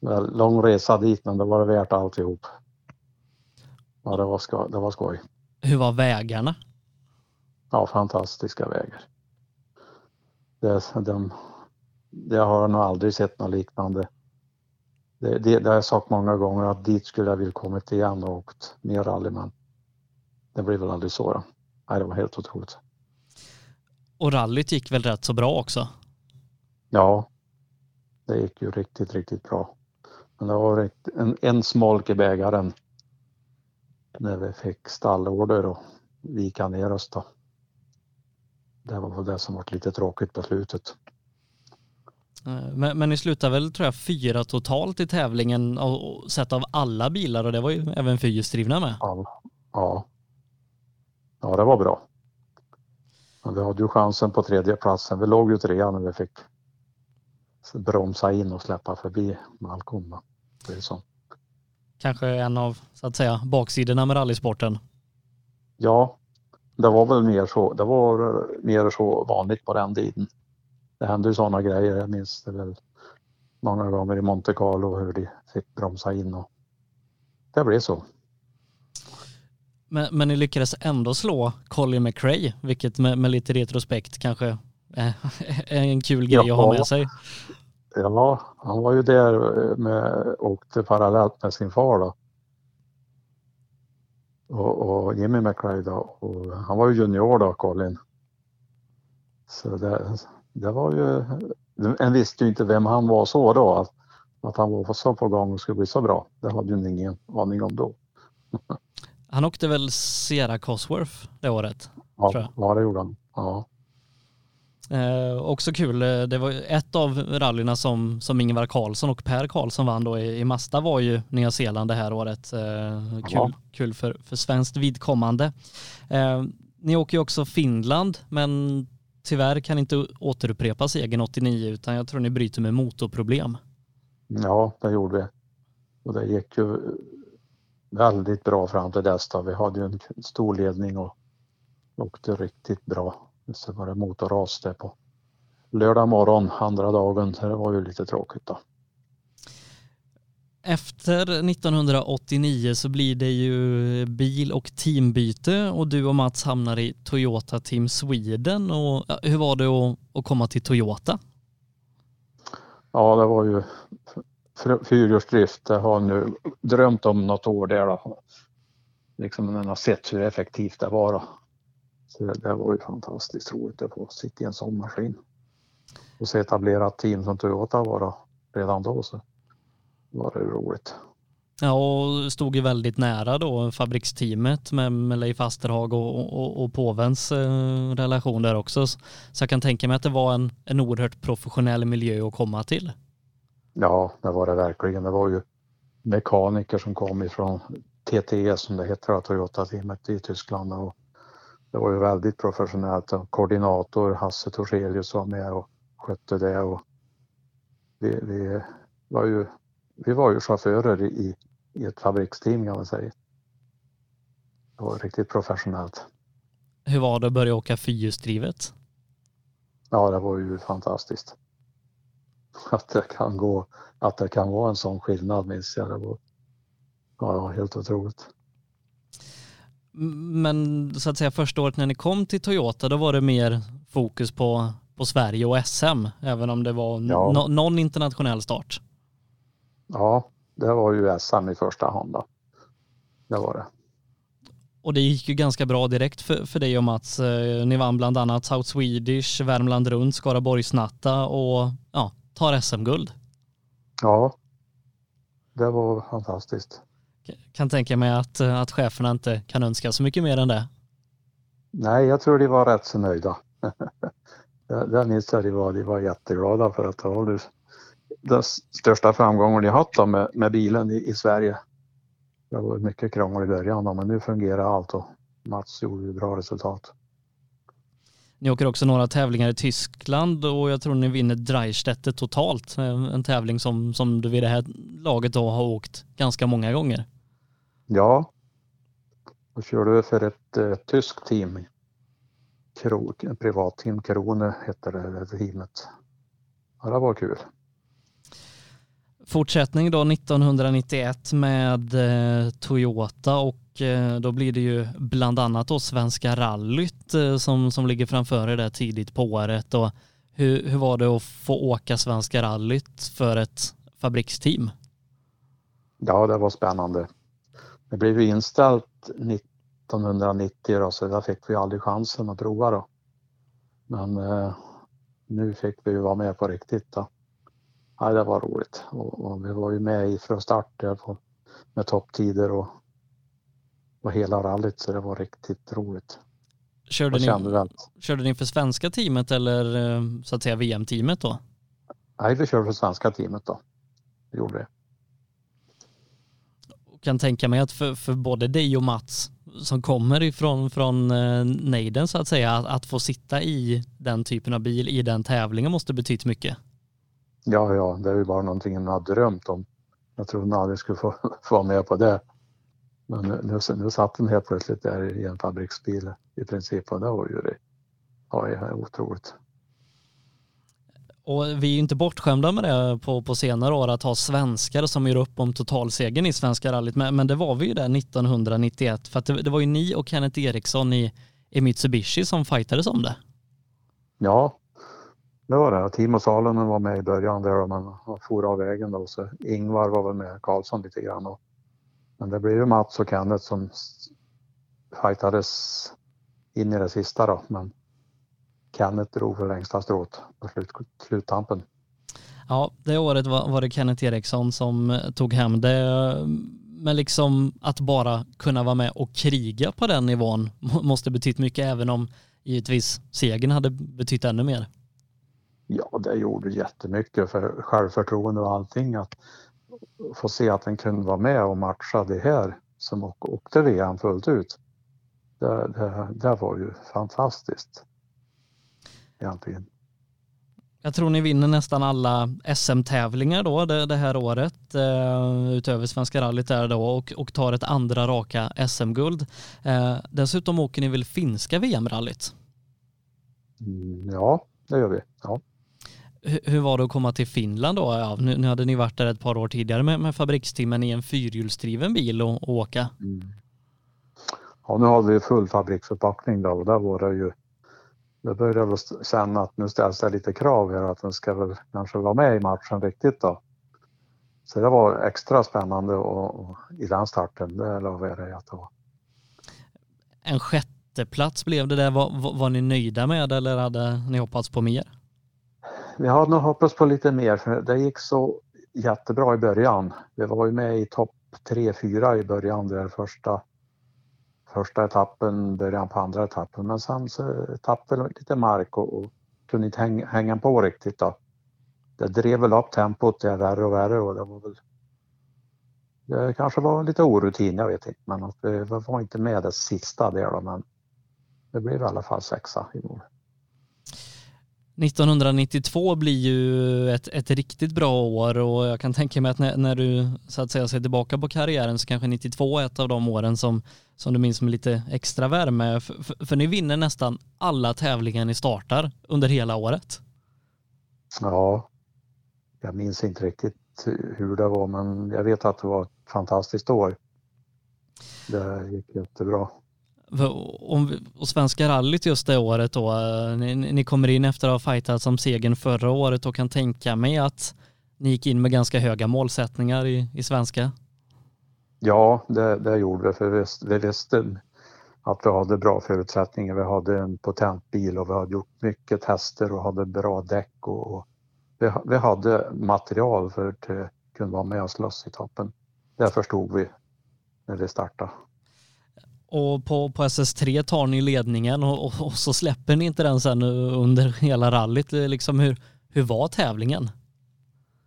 en lång resa dit men det var värt alltihop. Ja, det var, sko det var skoj. Hur var vägarna? Ja, fantastiska vägar. Det, de, jag har nog aldrig sett något liknande. Det, det, det har jag sagt många gånger att dit skulle jag vilja kommit igen och åkt mer rally men det blev väl aldrig så. Då. Nej, det var helt otroligt. Och rallyt gick väl rätt så bra också? Ja, det gick ju riktigt, riktigt bra. Men det var en, en smolk i bägaren när vi fick stallorder och vika ner oss då. Det var väl det som var lite tråkigt på slutet. Eh, men, men ni slutade väl tror jag fyra totalt i tävlingen och sett av alla bilar och det var ju även fyrhjulsdrivna med. Ja, ja. Ja, det var bra. Men vi hade ju chansen på tredje platsen. Vi låg ju trea när vi fick bromsa in och släppa förbi Malcolm. Det är så. Kanske en av så att säga baksidorna med rallysporten. Ja, det var väl mer så. Det var mer så vanligt på den tiden det hände ju sådana grejer. Jag minns det väl många gånger i Monte Carlo hur de fick bromsa in och det blev så. Men, men ni lyckades ändå slå Colin McRae, vilket med, med lite retrospekt kanske är, *laughs* en kul grej ja, att ha med sig. Ja, han var ju där med, åkte parallellt med sin far då. Och, och Jimmy McRae då. Och han var ju junior då, Colin. Så det, det var ju, en visste ju inte vem han var så då, att, att han var så på gång och skulle bli så bra. Det hade ju ingen aning om då. *laughs* Han åkte väl Sierra Cosworth det året? Ja, ja det gjorde han. Ja. Eh, också kul, eh, det var ett av rallyna som, som Ingvar Karlsson och Per Karlsson vann då i, i Mazda var ju Nya Zeeland det här året. Eh, kul, kul för, för svenskt vidkommande. Eh, Ni åker ju också Finland, men tyvärr kan inte återupprepa segern 89 utan jag tror ni bryter med motorproblem. Ja, det gjorde vi. Och det gick ju väldigt bra fram till dess. Då. Vi hade ju en stor ledning och åkte riktigt bra. Så var det motorras där på lördag morgon andra dagen. Så det var ju lite tråkigt då. Efter 1989 så blir det ju bil och teambyte och du och Mats hamnar i Toyota Team Sweden. Och hur var det att, komma till Toyota? Ja, det var ju fyrhjulsdrift. Jag har nu drömt om något år där. Då. Liksom när man har sett hur effektivt det var. Då. Så det, det var ju fantastiskt roligt att få sitta i en sån maskin. Och så etablerat team som Toyota var då, redan då. Så var det roligt. Ja, och stod ju väldigt nära då fabriksteamet med, med Leif Asterhag och, och, och påvens eh, relation där också. Så jag kan tänka mig att det var en, en oerhört professionell miljö att komma till. Ja, det var det verkligen. Det var ju mekaniker som kom ifrån TTE som det heter, Toyota-teamet i Tyskland. Och det var ju väldigt professionellt. Koordinator Hasse Torselius var med och skötte det. Och vi, vi var ju vi var ju chaufförer i, i ett fabriksteam kan man säga. Det var riktigt professionellt. Hur var det att börja åka fyrhjulsdrivet? Ja, det var ju fantastiskt. *laughs* Att det kan gå, att det kan vara en sån skillnad minns jag. Det var ja, helt otroligt. Men så att säga första året när ni kom till Toyota, då var det mer fokus på, på Sverige och SM, även om det var ja. no, någon internationell start? Ja, det var ju SM i första hand då. Det var det. Och det gick ju ganska bra direkt för, för dig och Mats. Eh, ni vann bland annat South Swedish, Värmland runt, Skaraborgsnatta och ja, tar SM-guld. Ja, det var fantastiskt. Kan tänka mig att, att cheferna inte kan önska så mycket mer än det. Nej, jag tror de var rätt så nöjda. *laughs* det minns jag de var. De var jätteglada för att ha den största framgången jag haft med, med bilen i, i, Sverige. Det var mycket krångel i början men nu fungerar allt och Mats gjorde bra resultat. Ni åker också några tävlingar i Tyskland och jag tror ni vinner Dreistedt totalt. En tävling som, som du vid det här laget då har åkt ganska många gånger. Ja, då körde för ett eh, tyskt team. Kro, privatteam Krone hette det, det teamet. Ja, det var kul. Fortsättning då 1991 med eh, Toyota och Eh, då blir det ju bland annat då Svenska rallyt eh, som, som ligger framför er där tidigt på året. Och hur, hur var det att få åka Svenska rallyt för ett fabriksteam? Ja, det var spännande. Det blev ju inställt 1990 då, så där fick vi aldrig chansen att prova då. Men eh, nu fick vi ju vara med på riktigt då ja, det var roligt och, och vi var ju med från start där på, med topptider och, och hela rallyt så det var riktigt roligt. Körde ni, körde ni för svenska teamet eller eh, så att säga VM-teamet då? Nej, vi körde för svenska teamet då. Det gjorde vi. kan tänka mig att för, för både dig och Mats som kommer ifrån från eh, nejden så att säga, att, att, få sitta i den typen av bil i den tävlingen måste betytt mycket. Ja, ja, det är ju bara någonting man har drömt om. Jag trodde aldrig skulle få, få *laughs* vara med på det. Men nu, nu satt den helt plötsligt där i en fabriksbil i princip och det var ju det. Ja, otroligt. Och vi är ju inte bortskämda med det på, på senare år att ha svenskar som gör upp om totalsegern i Svenska rallyt. Men, men det var vi ju där 1991 för att det, det var ju ni och Kenneth Eriksson i, i Mitsubishi som fightades om det. Ja, det var det. Timo Salonen var med i början där men han for av vägen då. Så Ingvar var väl med Karlsson lite grann. Och, men det blev ju Mats och Kenneth som fightades in i det sista då. Men Kenneth drog för längsta strået på slut, sluttampen. Ja, det året var, var det Kenneth Eriksson som tog hem det. Men liksom att bara kunna vara med och kriga på den nivån måste betytt mycket även om givetvis segern hade betytt ännu mer. Ja, det gjorde jättemycket för självförtroende och allting att få se att en kunde vara med och matcha det här som åkte VM fullt ut. det, det, det var ju fantastiskt. Egentligen. Jag tror ni vinner nästan alla SM-tävlingar då det, det, här året eh, utöver Svenska rallyt där då och, och tar ett andra raka SM-guld. Eh, dessutom åker ni väl finska VM-rallyt? Mm, ja, det gör vi. Ja. Hur, var det att komma till Finland då? Ja, nu, nu, hade ni varit där ett par år tidigare med, med fabrikstimmen i en fyrhjulsdriven bil och, och åka. Mm. Ja, nu hade vi full fabriksförpackning då och där var det ju då började jag känna att nu ställs det lite krav här att den ska väl kanske vara med i matchen riktigt då. Så det var extra spännande och, och i den starten, det lovar jag dig att det var. En sjätteplats blev det där. Var, var, var, ni nöjda med eller hade ni hoppats på mer? Vi hade nog hoppats på lite mer för det gick så jättebra i början. Vi var ju med i topp 3-4 i början där första första etappen, början på andra etappen. Men sen så tappade vi lite mark och, och kunde inte häng, hänga på riktigt. Då. Det drev väl upp tempot det värre och värre och det var väl det kanske var lite orutin, jag vet inte, men att vi var inte med det sista där då, men det blev i alla fall sexa i mål. 1992 blir ju ett, ett riktigt bra år och jag kan tänka mig att när, när, du så att säga ser tillbaka på karriären så kanske 92 är ett av de åren som, som du minns med lite extra värme. För, för, för ni vinner nästan alla tävlingar ni startar under hela året. Ja, jag minns inte riktigt hur det var men jag vet att det var ett fantastiskt år. Det gick jättebra. Om, och Svenska rallyt just det året då, eh, ni, ni kommer in efter att ha fightat som segern förra året och kan tänka mig att ni gick in med ganska höga målsättningar i, i svenska? Ja, det, det gjorde vi för vi, vi visste att vi hade bra förutsättningar. Vi hade en potent bil och vi hade gjort mycket tester och hade bra däck och, och vi, vi, hade material för att kunna vara med och slåss i toppen. Det förstod vi när vi startade. Och på, på SS3 tar ni ledningen och, och, och, så släpper ni inte den sen under hela rallyt. Liksom hur, hur var tävlingen?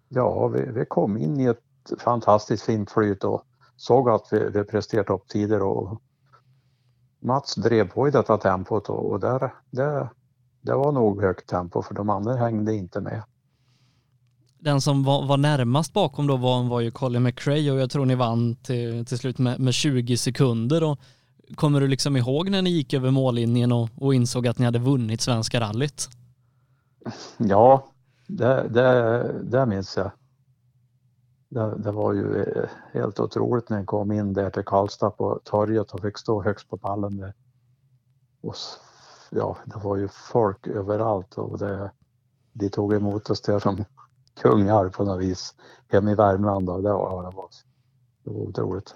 Ja, vi, vi kom in i ett fantastiskt fint flyt och såg att vi, vi presterade topptider och Mats drev på i detta tempot och, och där, det, det var nog högt tempo för de andra hängde inte med. Den som var, var närmast bakom då var, var ju Colin McRae och jag tror ni vann till, till slut med, med 20 sekunder. Och Kommer du liksom ihåg när ni gick över mållinjen och, och insåg att ni hade vunnit Svenska rallyt? Ja, det, det, det minns jag. Det, det, var ju eh, helt otroligt när jag kom in där till Karlstad på torget och fick stå högst på pallen där. Och, ja, det var ju folk överallt och det, de tog emot oss där som kungar på något vis. Hem i Värmland och det var, det var, det var otroligt.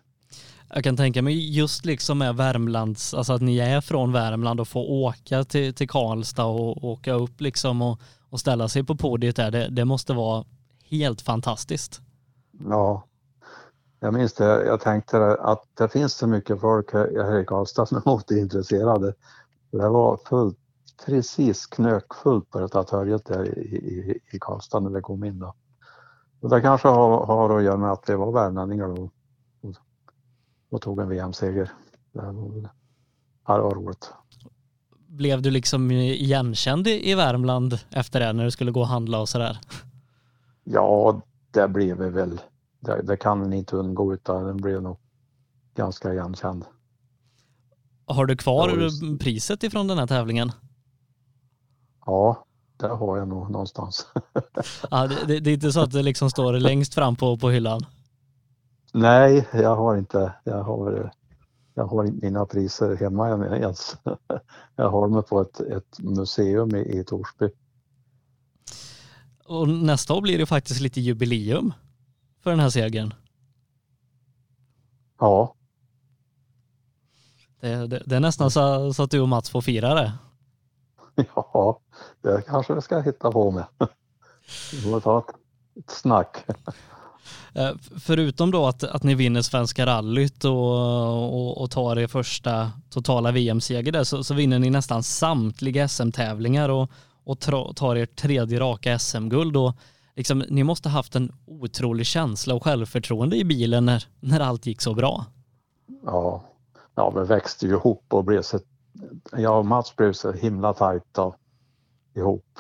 Jag kan tänka mig just liksom med Värmlands, alltså att ni är från Värmland och får åka till, till Karlstad och åka upp liksom och, och ställa sig på podiet där, det, det måste vara helt fantastiskt. Ja, jag minns det. Jag tänkte att det finns så mycket folk här i Karlstad som är motorintresserade. Det var fullt, precis knökfullt på detta torget där i, i, i Karlstad när vi kom in då. Och det kanske har, har att göra med att vi var värmlänningar då och tog en VM-seger. Det var, var roligt. Blev du liksom igenkänd i Värmland efter det när du skulle gå och handla och sådär? Ja, det blev vi väl. Det, det kan inte undgå utan den blev nog ganska igenkänd. Har du kvar ja, priset ifrån den här tävlingen? Ja, det har jag nog någonstans. *laughs* ja, det, det, är inte så att det liksom står längst fram på, på hyllan? Nej, jag har inte. Jag har, jag har inte mina priser hemma ens. *laughs* Jag har dem på ett, ett museum i, i Torsby. Och nästa år blir det faktiskt lite jubileum för den här segern. Ja. Det, det, det är nästan så, så, att du och Mats får fira det. *laughs* Ja, det kanske vi ska hitta på med. *laughs* Vi får ta ett, ett snack. Eh, förutom då att, att ni vinner Svenska rallyt och, och, och tar er första totala VM-seger där så, så, vinner ni nästan samtliga SM-tävlingar och, och tar er tredje raka SM-guld. Och liksom, ni måste haft en otrolig känsla och självförtroende i bilen när, när allt gick så bra. Ja, ja, vi växte ju ihop och blev så, jag och Mats blev så himla tajta ihop.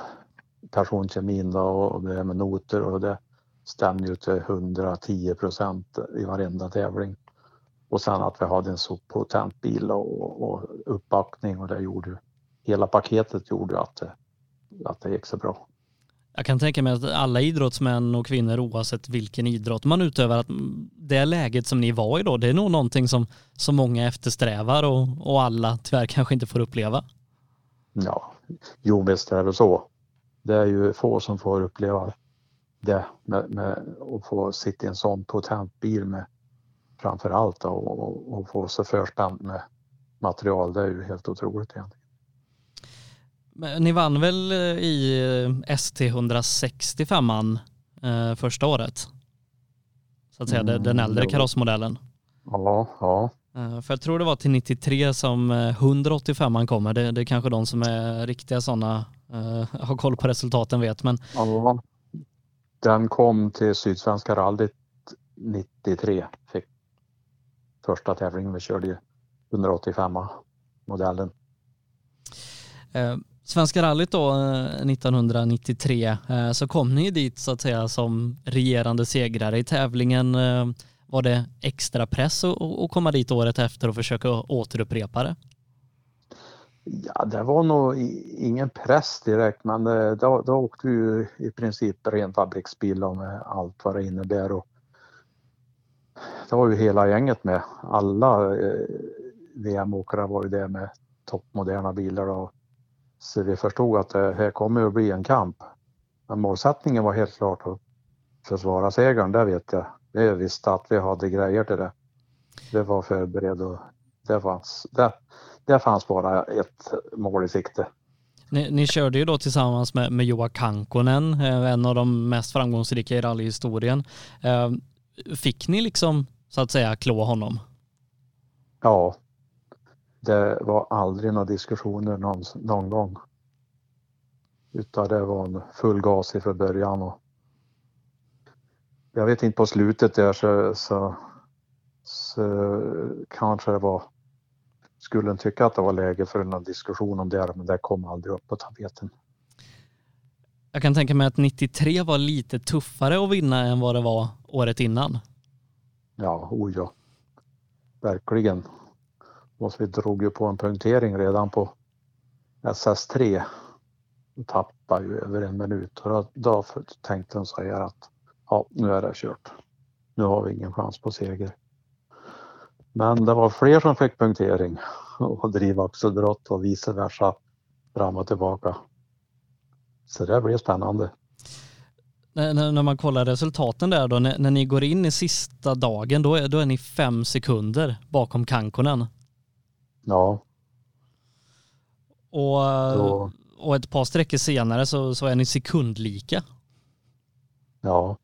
Personkemin då och det med noter och det stämde ju till 110 procent i varenda tävling. Och sen att vi hade en så potent bil och, och uppbackning och det gjorde hela paketet gjorde att det, att det gick så bra. Jag kan tänka mig att alla idrottsmän och kvinnor oavsett vilken idrott man utövar, att det läget som ni var i då, det är nog någonting som, som många eftersträvar och, och alla tyvärr kanske inte får uppleva. Ja, jo visst är det så. Det är ju få som får uppleva det med, med att få sitta i en sån potent bil med framför allt och, och, och få så förspänt med material. Det är ju helt otroligt egentligen. Ni vann väl eh, i eh, ST 165 eh, första året? Så att säga mm, den äldre karossmodellen. Ja, ja. Eh, för jag tror det var till 93 som 185 kommer. Det, det är kanske de som är riktiga sådana, uh, har koll på resultaten vet. Men... Ja, den kom till Sydsvenska rallyt 93. Fick första tävlingen vi körde ju 185 modellen. Eh, Svenska rallyt då eh, 1993 eh, så kom ni dit så att säga som regerande segrare i tävlingen eh, var det extra press att komma dit året efter och försöka återupprepa det? Ja, det var nog ingen press direkt men eh, då, då åkte vi i princip ren fabriksbil med allt vad det innebär. Och det var ju hela gänget med. Alla eh, VM-åkare var ju det med toppmoderna bilar. Och, så vi förstod att det här kommer att bli en kamp. Men målsättningen var helt klart att försvara segern, det vet jag. Det visste att vi hade grejer till det. Det var förberedd och det fanns, det, det fanns bara ett mål i sikte. Ni, ni, körde ju då tillsammans med, med Joa Kankonen, eh, en av de mest framgångsrika i rallyhistorien. Eh, fick ni liksom så att säga klå honom? Ja, det var aldrig några diskussioner någon, någon gång. Utan det var en full gas ifrån början och jag vet inte på slutet där så, så, så kanske det var skulle en tycka att det var läge för en diskussion om det, men det kom aldrig upp på tapeten. Jag kan tänka mig att 93 var lite tuffare att vinna än vad det var året innan. Ja, oh ja. Verkligen. Och vi drog ju på en punktering redan på SS3. Tappade ju över en minut och då, då tänkte de så här att ja, nu är det kört. Nu har vi ingen chans på seger. Men det var fler som fick punktering *laughs* och drivaxelbrott och vice versa fram och tillbaka. Så det blev spännande. När, när man kollar resultaten där då, när, när, ni går in i sista dagen, då är, då är ni fem sekunder bakom Kankonen. Ja. Och, då. och ett par sträckor senare så, så är ni sekundlika. Ja.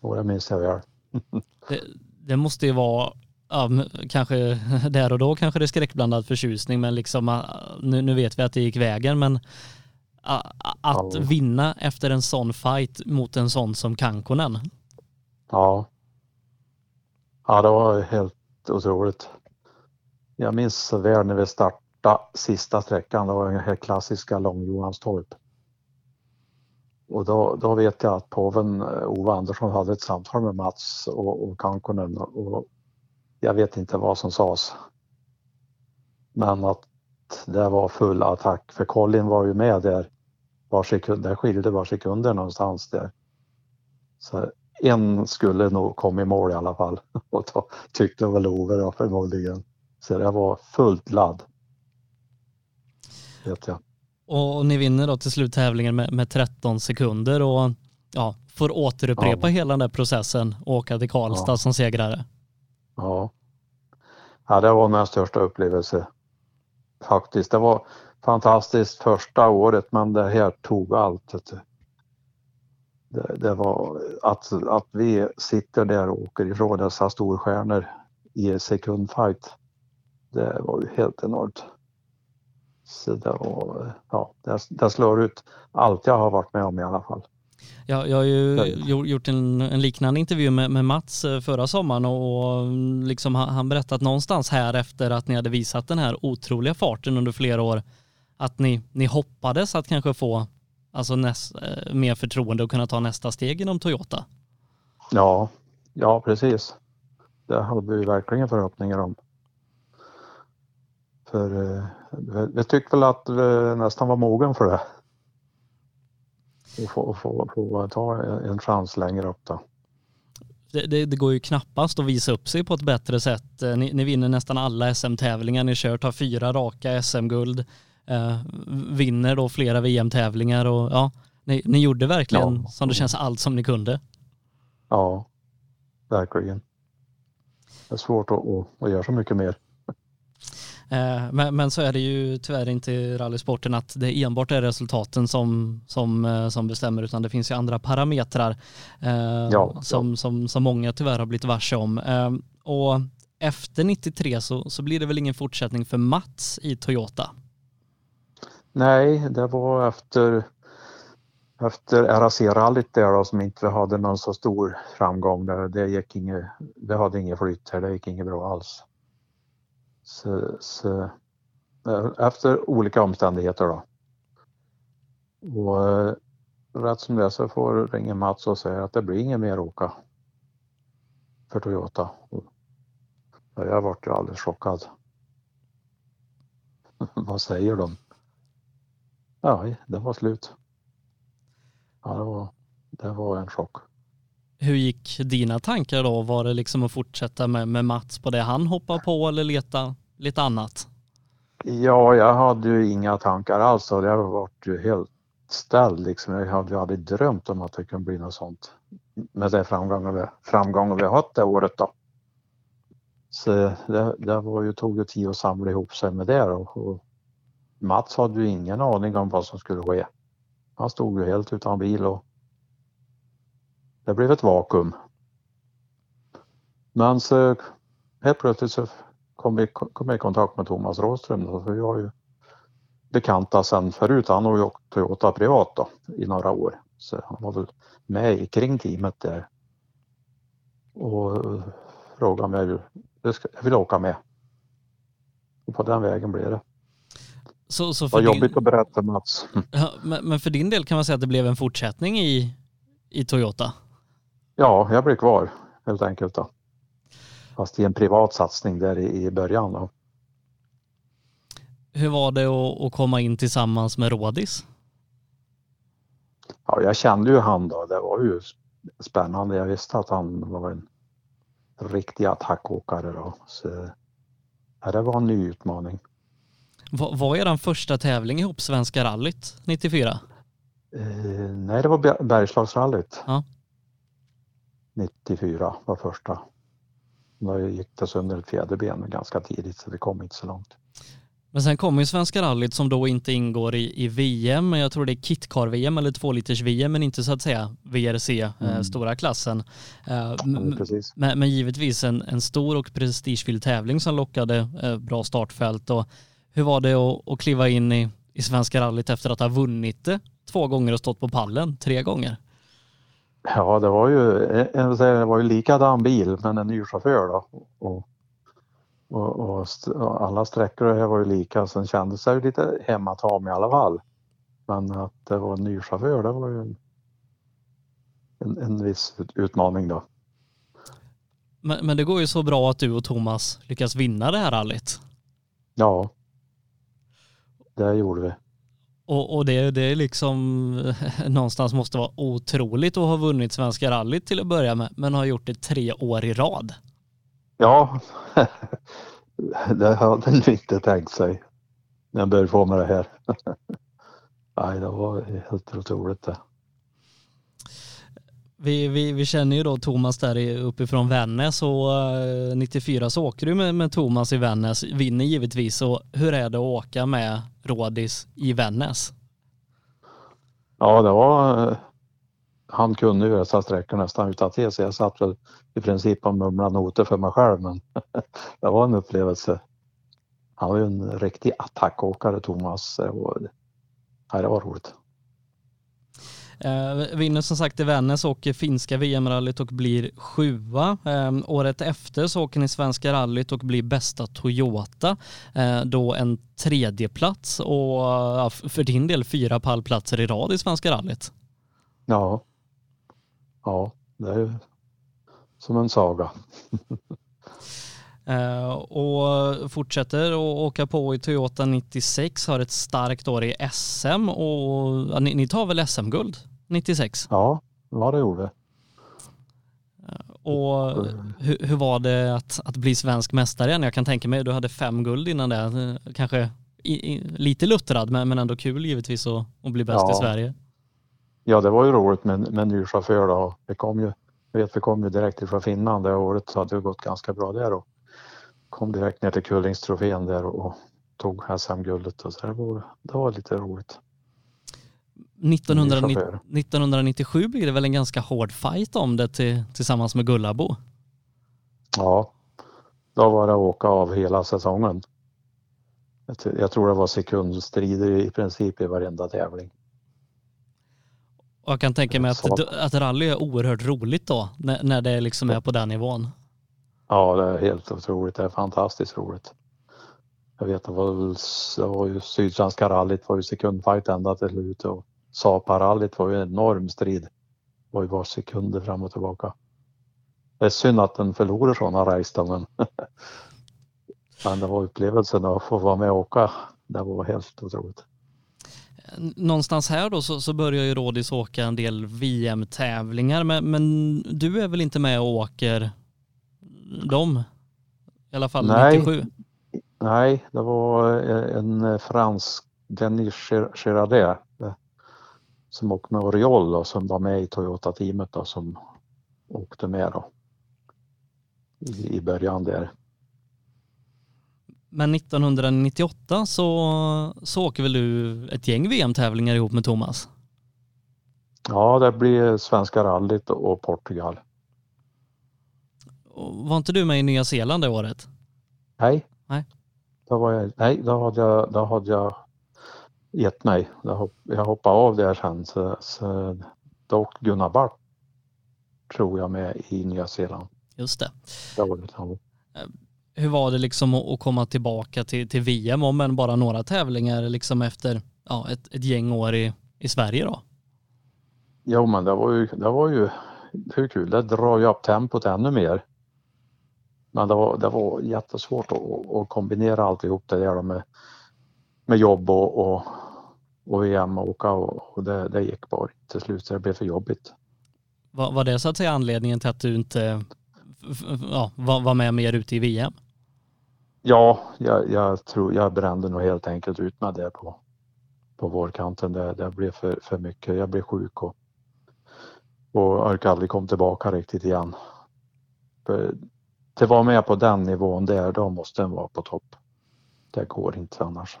Och det minns jag väl. *laughs* det, det måste ju vara ja, kanske *laughs* där och då kanske det är skräckblandad förtjusning men liksom nu, nu vet vi att det gick vägen men att ja. vinna efter en sån fight mot en sån som Kankonen. Ja. Ja, det var helt otroligt. Jag minns väl när vi startade sista sträckan, det var den här klassiska Lång-Johanstorp. Och då, då vet jag att påven eh, Ove Andersson hade ett samtal med Mats och, och Kankonen och jag vet inte vad som sades. Men att det var full attack för Colin var ju med där var sekund, det skilde var sekunder någonstans där. Så en skulle nog komma i mål i alla fall *laughs* och då tyckte väl Ove då förmodligen. Så det var fullt ladd. Vet jag. Och ni vinner då till slut tävlingen med, med 13 sekunder och ja, får återupprepa ja. hela den där processen och åka till Karlstad ja. som segrare. Ja. ja, det var min största upplevelse faktiskt. Det var fantastiskt första året men det här tog allt. Det, det var att, att vi sitter där och åker ifrån dessa storstjärnor i sekundfight. Det var ju helt enormt. Det, var, ja, det slår ut allt jag har varit med om i alla fall. Ja, jag har ju gjort en, en liknande intervju med, med, Mats eh, förra sommaren och, liksom han, han berättat någonstans här efter att ni hade visat den här otroliga farten under flera år att ni, ni hoppades att kanske få alltså näst, eh, mer förtroende och kunna ta nästa steg inom Toyota. Ja, ja precis. Det hade vi verkligen förhoppningar om. För eh, vi tyckte väl att vi nästan var mogen för det. Och få, få, få ta en chans längre upp då. Det, det, det, går ju knappast att visa upp sig på ett bättre sätt. Eh, ni, ni vinner nästan alla SM-tävlingar ni kör, tar fyra raka SM-guld, eh, vinner då flera VM-tävlingar och ja, ni, ni gjorde verkligen ja. som det känns allt som ni kunde. Ja, verkligen. Det är svårt att, att, att göra så mycket mer. Eh, men, men, så är det ju tyvärr inte i rallysporten att det enbart är resultaten som, som, eh, som bestämmer utan det finns ju andra parametrar eh, ja, som, ja. Som, som många tyvärr har blivit varse om. Och efter 93 så, så blir det väl ingen fortsättning för Mats i Toyota? Nej, det var efter efter RAC-rallyt där då, som inte hade någon så stor framgång. Det, det, gick inget, det hade inget flytt här, det gick inget bra alls. Så, så, eh, efter olika omständigheter då. Och eh, rätt som det är så får ringa Mats och säga att det blir inget mer åka för Toyota. Och jag vart ju alldeles chockad. *laughs* Vad säger de? Ja, det var slut. Ja, det var, det var en chock. Hur gick dina tankar då? Var det liksom att fortsätta med, med Mats på det han hoppar på eller leta lite annat? Ja, jag hade ju inga tankar alls och jag varit ju helt ställd liksom. Jag hade ju aldrig drömt om att det kunde bli något sånt med det framgången vi, framgången vi haft det året då. Så det, det var ju, tog ju tid att samla ihop sig med det och, och Mats hade ju ingen aning om vad som skulle ske. Han stod ju helt utan bil och det blev ett vakuum. Men så helt plötsligt så kom vi kom i kontakt med Thomas Rådström. Då, för vi var ju bekanta sen förut. Han har ju åkt Toyota privat då, i några år. Så han var väl med kring teamet där. Och frågade om jag, jag vill åka med. Och på den vägen blev det. Så, så för Vad jobbigt din... att berätta Mats. Ja, men, men, för din del kan man säga att det blev en fortsättning i, i Toyota? Ja, jag blev kvar helt enkelt. Då. Fast i en privat satsning där i, början. Då. Hur var det att, komma in tillsammans med Rådis? Ja, jag kände ju han då. Det var ju spännande. Jag visste att han var en riktig attackåkare då. Så, det var en ny utmaning. Vad var er första tävling ihop Svenska rallyt 94? Eh, nej, det var Bergslagsrallyt. Ja. 94 var första. Då gick det sönder ett fjäderben ganska tidigt så det kom inte så långt. Men sen kommer ju Svenska rallyt som då inte ingår i, i VM, jag tror det är kitcar-VM eller två liters VM men inte så att säga VRC, eh, mm. eh, stora klassen. Eh, men, men, givetvis en, en stor och prestigefylld tävling som lockade eh, bra startfält. Och hur var det att, att kliva in i, i Svenska rallyt efter att ha vunnit det två gånger och stått på pallen tre gånger? Ja, det var ju, det var ju likadan bil men en ny chaufför då. Och, och, och, och alla sträckor här var ju lika. Sen kändes det ju lite hemmatam i alla fall. Men att det var en ny chaufför, det var ju en, en, en viss utmaning då. Men, men det går ju så bra att du och Thomas lyckas vinna det här rallyt. Ja, det gjorde vi. Och, och det, det är liksom *laughs* någonstans måste vara otroligt att ha vunnit Svenska rallyt till att börja med, men har gjort det tre år i rad. Ja, *laughs* det hade man inte tänkt sig när jag började få med det här. *laughs* Nej, det var helt otroligt det. Vi, vi, vi känner ju då Thomas där uppifrån Vännäs och eh, 94 så åker du med, med Thomas i Vännäs, vinner givetvis. Och hur är det att åka med Rådis i Vännäs? Ja, det var... Eh, han kunde ju dessa sträckor nästan utan till så jag satt väl i princip och mumlade noter för mig själv men *laughs* det var en upplevelse. Han var ju en riktig attackåkare Thomas. Och, det var roligt. Eh, vinner som sagt i Vännäs, åker finska VM-rallyt och blir sjua. Eh, året efter så åker ni svenska rallyt och blir bästa Toyota. Eh, då en tredje plats och för din del fyra pallplatser i rad i svenska rallyt. Ja. Ja, det är som en saga. *laughs* Eh, och fortsätter att åka på i Toyota 96, har ett starkt år i SM och ni, ni tar väl SM-guld 96? Ja, vad det gjorde. Och hur, hur var det att, att bli svensk mästare igen? Jag kan tänka mig, du hade fem guld innan det, kanske i, i, lite luttrad men, men ändå kul givetvis att, att bli bäst Ja. i Sverige. Ja, det var ju roligt med, med en ny chaufför då. Vi kom ju, jag vet, vi kom ju direkt ifrån Finland det året så hade det gått ganska bra där och kom direkt ner till Kullingstrofén där och, tog SM-guldet och så det var, det var lite roligt. 1990, chaufför. 1997 blir det väl en ganska hård fight om det till, tillsammans med Gullabo. Ja, då var det att åka av hela säsongen. Jag, tror det var sekundstrider i princip i varenda tävling. Och jag kan tänka mig att, att rally är oerhört roligt då, när, när det liksom är på den nivån. Ja, det är helt otroligt. Det är fantastiskt roligt. Jag vet, det var, det var ju Sydsvenska rallyt var ju sekundfight ända till slut och Sapa-rallyt var ju en enorm strid. Det var ju bara sekunder fram och tillbaka. Det är synd att den förlorar sådana race men, *laughs* men det var upplevelsen att få vara med och åka. Det var helt otroligt. Någonstans här då så, så börjar ju Rådis åka en del VM-tävlingar men, men du är väl inte med och åker dem? I alla fall Nej. 97. Nej, det var en fransk, Denis Gir- Girardet, som åkte med Oriol och som var med i Toyota-teamet då, som åkte med då. I, i början där. Men 1998 så, så åker väl du ett gäng VM-tävlingar ihop med Thomas? Ja, det blir Svenska rallyt och Portugal. Var inte du med i Nya Zeeland det året? Nej. Nej. Då var jag, nej, då hade jag, då hade jag gett mig. Jag, hopp, jag hoppade av där sen. Så, så, då åkte Gunnar Bart, tror jag, med i Nya Zeeland. Just det. Det var det, han- Hur var det liksom att komma tillbaka till, till VM om än bara några tävlingar liksom efter ja, ett, ett gäng år i, i Sverige då? Jo, men det var ju, det var ju hur kul. Det drar ju upp tempot ännu mer. Men det var, det var jättesvårt att, att kombinera alltihop det där med, med jobb och, och, och VM och åka och, och det, det gick bara till slut så det blev för jobbigt. Var, var det så att säga anledningen till att du inte ja, var, var med mer ute i VM? Ja, jag, jag tror jag brände nog helt enkelt ut mig där på, på vårkanten. Det, det blev för, för mycket. Jag blev sjuk och, och orkade aldrig komma tillbaka riktigt igen. För, till att vara med på den nivån där, då måste den vara på topp. Det går inte annars.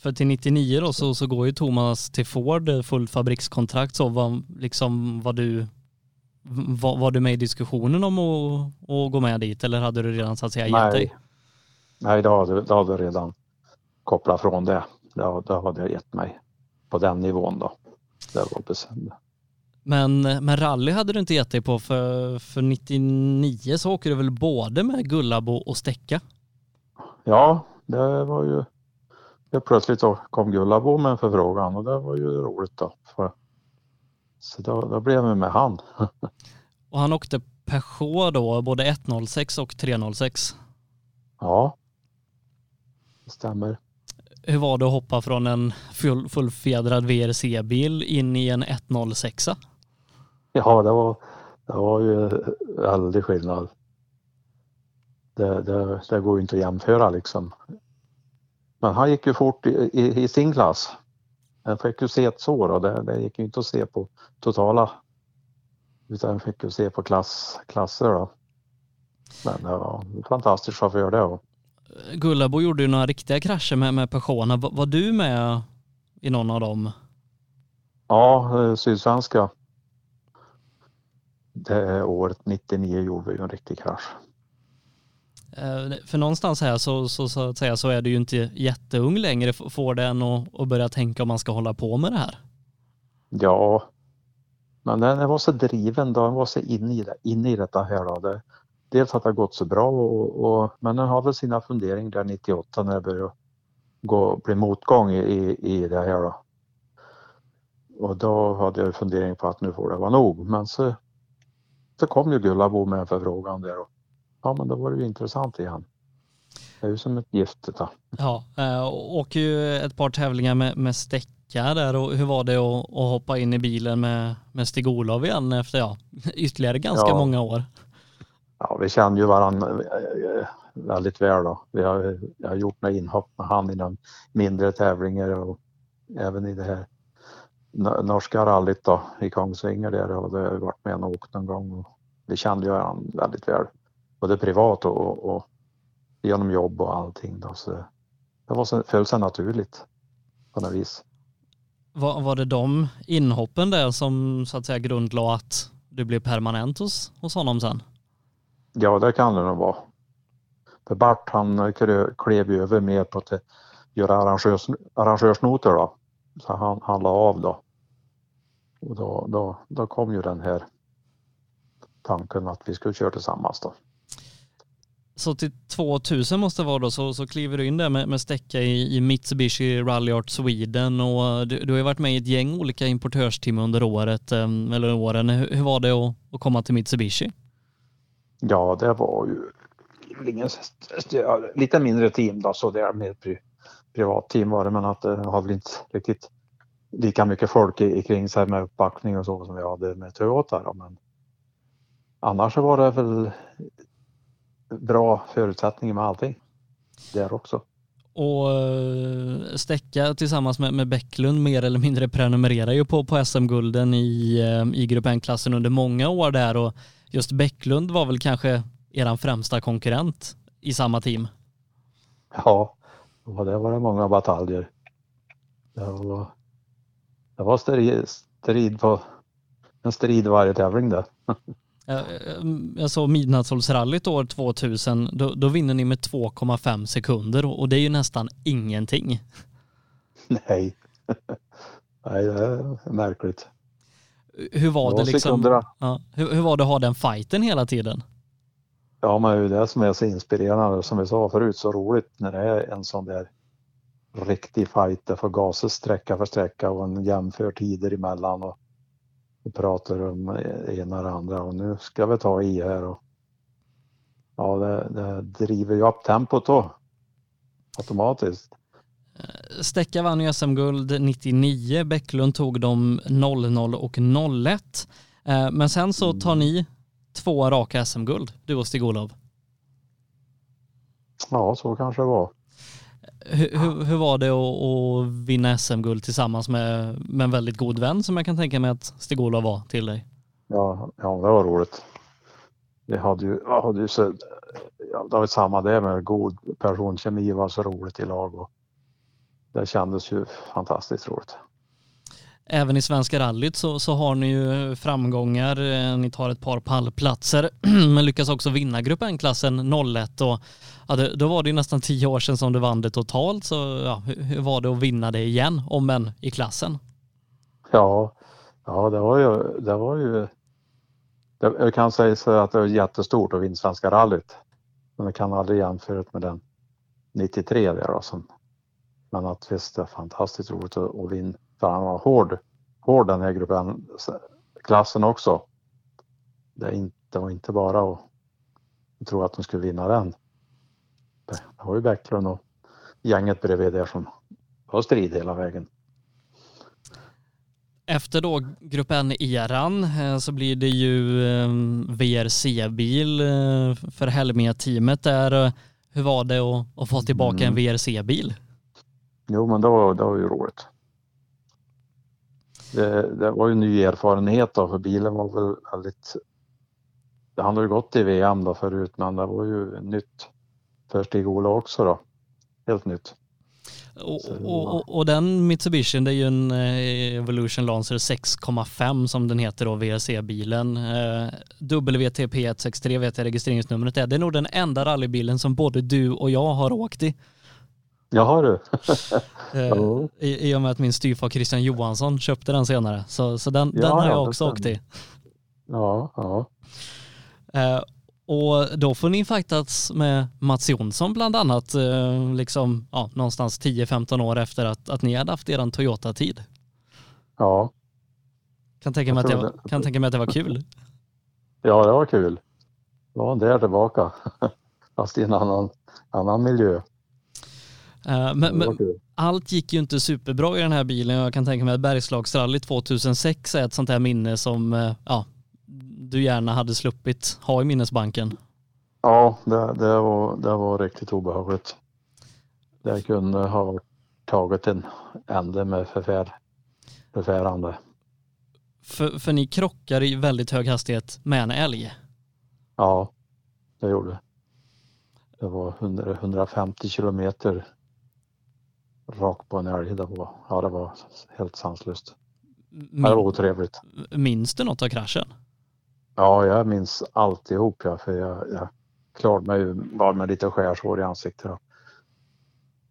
För till 99 då så, så går ju Thomas till Ford, eh, fullt fabrikskontrakt så var, liksom, var du var, var du med i diskussionen om att, att gå med dit eller hade du redan så att säga gett dig? Nej, då, hade, då hade jag redan kopplat från det. Då, då hade jag gett mig på den nivån då. Det var bestämt. Men, men rally hade du inte gett dig på för, för 99 så åker du väl både med Gullabo och Stäcka? Ja, det var ju... Det plötsligt så kom Gullabo med en förfrågan och det var ju roligt då. Så då, då blev vi med han. *laughs* Och han åkte Peugeot då, både 106 och 306. Ja, det stämmer. Hur var det att hoppa från en full, fullfjädrad VRC-bil in i en 106? Ja, det var, det var ju väldig skillnad. Det, det, det går ju inte att jämföra liksom. Men han gick ju fort i, i, i sin klass. Han fick ju se ett så då. Det, det gick ju inte att se på totala. Utan fick ju se på klass, klasser då. Men det var en fantastisk chaufför det. Och, Gullabo gjorde ju några riktiga krascher med, med Peugeoterna. Var, var du med i någon av dem? ja, eh, Sydsvenska. Det året 99 gjorde vi en riktig krasch. Eh, för någonstans här så, så, så att säga så är du ju inte jätteung längre. Får den att, att börja tänka om man ska hålla på med det här? Ja, Men den var så driven då, den var så inne i, det, inne i detta här då. Det, dels att det har gått så bra och, och, men den har väl sina funderingar där 98 när det började gå, bli motgång i, i, i det här då. Och då hade jag fundering på att nu får det vara nog. Men så, så kom ju Gullabo med en förfrågan där och ja men då var det ju intressant igen. Det är ju som ett gift det Ja, eh, åker ju ett par tävlingar med, med Stäcka där och hur var det att, att hoppa in i bilen med, med Stig-Olof igen efter ja, *laughs* ytterligare ganska Ja. många år? Ja, vi känner ju varandra eh, väldigt väl då. Vi har, jag har gjort några inhopp med han i mindre tävlingar och även i det här no- norska rallyt då i Kongsvinger där och det har jag varit med och åkt någon gång och vi kände ju varandra väldigt väl. Både privat och, och, och genom jobb och allting då så det var så, föll sig naturligt på något vis. Var, var det de inhoppen där som så att säga grundlade att du blev permanent hos, hos honom sen? Ja, det kan det nog vara. För Bart han klev ju över med på att göra arrangörs, arrangörsnoter då. Så han, han la av då. Och då, då, då kom ju den här tanken att vi skulle köra tillsammans då. Så till 2000 måste det vara då så, så kliver du in där med, med Stäcka i, i Mitsubishi Rally Art Sweden och eh, du, du har ju varit med i ett gäng olika importörsteam under året, ehm, eller åren. Hur, hur var det att, att komma till Mitsubishi? Ja, det var ju ingen, lite mindre team då så där med pri, privatteam var det men att eh, det har väl inte riktigt lika mycket folk i kring sig med uppbackning och så som vi hade med Toyota då, men annars så var det väl bra förutsättningar med allting där också. Och eh, Stäcka tillsammans med, med Bäcklund mer eller mindre prenumererar ju på, på SM-gulden i, eh, i Grupp N-klassen under många år där och just Bäcklund var väl kanske eran främsta konkurrent i samma team. Ja, och det var det många bataljer. Det var, det var strid, strid på en strid varje tävling det. *laughs* Eh, eh, Jag såg Midnattssolsrallyt år 2000, då, då vinner ni med 2,5 sekunder och det är ju nästan ingenting. Nej. *laughs* Nej, det är märkligt. Hur var det liksom? Ja, hur, hur var det att ha den fighten hela tiden? Ja, men det är det som är så inspirerande som vi sa förut, så roligt när det är en sån där riktig fight där får gases sträcka för sträcka och en jämför tider emellan och vi pratar om det ena och det andra och nu ska vi ta i här och ja, det, det driver ju upp tempot då automatiskt. Stäcka vann ju SM-guld 99, Bäcklund tog de 00 och 01. Eh, Men sen så tar ni två raka SM-guld, du och Stig-Olof. Ja, så kanske det var. Hur, hur, hur var det att, att vinna SM-guld tillsammans med, med en väldigt god vän som jag kan tänka mig att Stig-Olof var till dig? Ja, ja, det var roligt. Vi hade ju, hade ju så, ja, det var samma det med god personkemi var så roligt i lag och det kändes ju fantastiskt roligt. Även i Svenska rallyt så, så har ni ju framgångar. Eh, Ni tar ett par pallplatser *clears throat* men lyckas också vinna Grupp N-klassen 01 och ja, det, då var det ju nästan tio år sedan som du vann det totalt så ja, hur, var det att vinna det igen om än i klassen? Ja, ja det var ju, det var ju, det, jag kan säga så att det var jättestort att vinna Svenska rallyt. Men det kan aldrig jämföras med den 93 där då. Som, men att visst, det är fantastiskt roligt att, att vinna. För han var hård, hård den här gruppen, klassen också. Det, är inte, det var inte bara att tro att de skulle vinna den. Det, det var ju Bäcklund och gänget bredvid där som var strid hela vägen. Efter då Grupp N-eran eh, så blir det ju eh, VRC-bil eh, för Helmia-teamet där. Hur var det att, få tillbaka en VRC-bil? Jo, men det var, det var ju roligt. Det, det var ju ny erfarenhet då, för bilen var väl väldigt... Han har ju gått i VM då förut, men det var ju nytt för Stig-Ola också då. Helt nytt. Och, och, och, och den Mitsubishi det är ju en eh, Evolution Lancer 6,5 som den heter då, VRC-bilen. Eh, WTP163 vet jag registreringsnumret är. Det är nog den enda rallybilen som både du och jag har åkt i. Jaha du. *laughs* Eh. I, I och med att min styvfar Christian Johansson köpte den senare. Så, så den, Ja, den har ja, jag också åkt i. Ja, ja. Och då får ni fightats med Mats Jonsson bland annat, eh, liksom ja, någonstans 10-15 år efter att, att ni hade haft eran Toyota-tid. Ja, Kan tänka, mig att det var, kan tänka mig att det var kul. *laughs* ja det var kul. Det var där tillbaka. *laughs* Fast i en annan, annan miljö. Eh, men, Det men allt gick ju inte superbra i den här bilen. Jag kan tänka mig att Bergslagsrally 2006 är ett sånt här minne som eh, ja, du gärna hade sluppit ha i minnesbanken. Ja, det, det, var, det var riktigt obehagligt. Det kunde ha tagit en ände med förfär, förfärande. För, för ni krockar i väldigt hög hastighet med en älg. Ja, det gjorde det. Det var 100, 150 kilometer rakt på en älg. Det var, ja, det var helt sanslöst. Ja, Det var Min, otrevligt. minns du något av kraschen? Ja, jag minns alltihop ja, för jag, jag klarade mig ju bara med lite skärsår i ansiktet.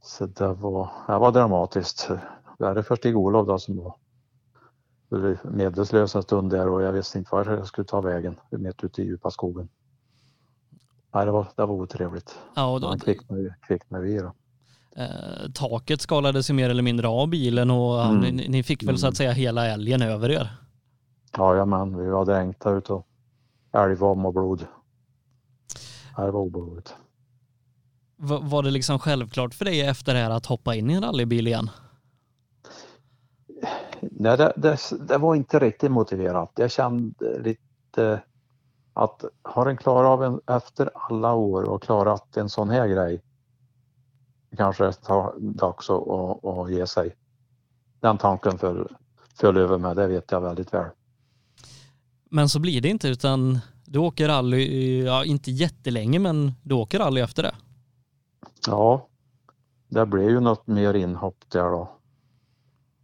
Så det var, det var dramatiskt. Det för Stig-Olof då som var medvetslös en stund där och jag visste inte var jag skulle ta vägen mitt ute i djupa skogen. Nej, det var, det var otrevligt. Ja, och då, Han kvicknade kvicknade vi då. eh, taket skalades ju mer eller mindre av bilen och Mm. ni, ni fick väl så att säga hela älgen över er. Ja, men vi var dränkta utav älgvom och blod. Det var obehagligt. Va- Var det liksom självklart för dig efter det här att hoppa in i en rallybil igen? Nej, det, det, det var inte riktigt motiverat. Jag kände lite att har en klarat av en efter alla år och klarat en sån här grej kanske det tar dags att, att, att ge sig. Den tanken föll, föll över mig, det vet jag väldigt väl. Men så blir det inte utan du åker rally, ja inte jättelänge men du åker rally efter det. Ja, det blev ju något mer inhopp där då.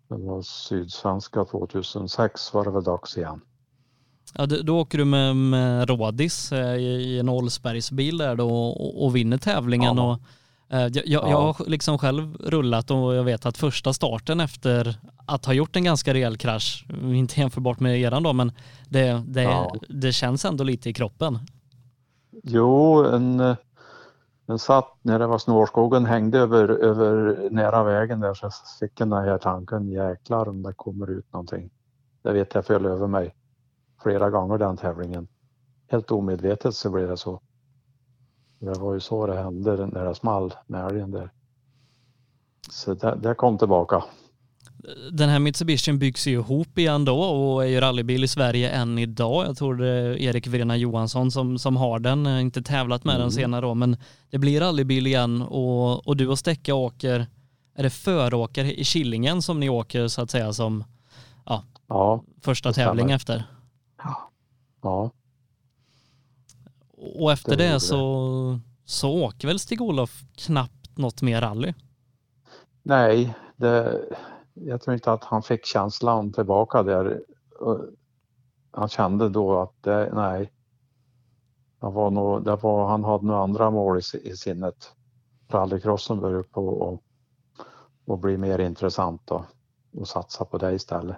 Det var Sydsvenska 2006 var det väl dags igen. Ja, då, då åker du med, med Rådis eh, i, i en Olsbergsbil där då och, och vinner tävlingen. Ja. Och, eh, jag, jag, jag har liksom själv rullat och jag vet att första starten efter att ha gjort en ganska rejäl krasch, inte jämförbart med eran då, men det, det, Ja. det känns ändå lite i kroppen. Jo, en, den satt när det var snårskogen hängde över, över nära vägen där så fick jag den här tanken, jäklar om det kommer ut någonting. Det vet jag föll över mig flera gånger den tävlingen. Helt omedvetet så blev det så. Det var ju så det hände när det small med älgen där. Så det, det kom tillbaka. Den här Mitsubishin byggs ju ihop igen då och är ju rallybil i Sverige än idag. Jag tror det är Erik Verena Johansson som, som har den, inte tävlat med den Mm. senare då, men det blir rallybil igen och, och du och Stäcka åker, är det föråkare i Killingen som ni åker så att säga som Ja, första Det stämmer. tävling efter? ja, Och efter Det det, så, så åker väl Stig-Olof knappt något mer rally? nej, det, jag tror inte att han fick känslan tillbaka där. Han kände då att det, nej, det var nog, det var, han hade nog andra mål i, i sinnet. Rallycrossen började på och, och bli mer intressant då, och satsa på det istället.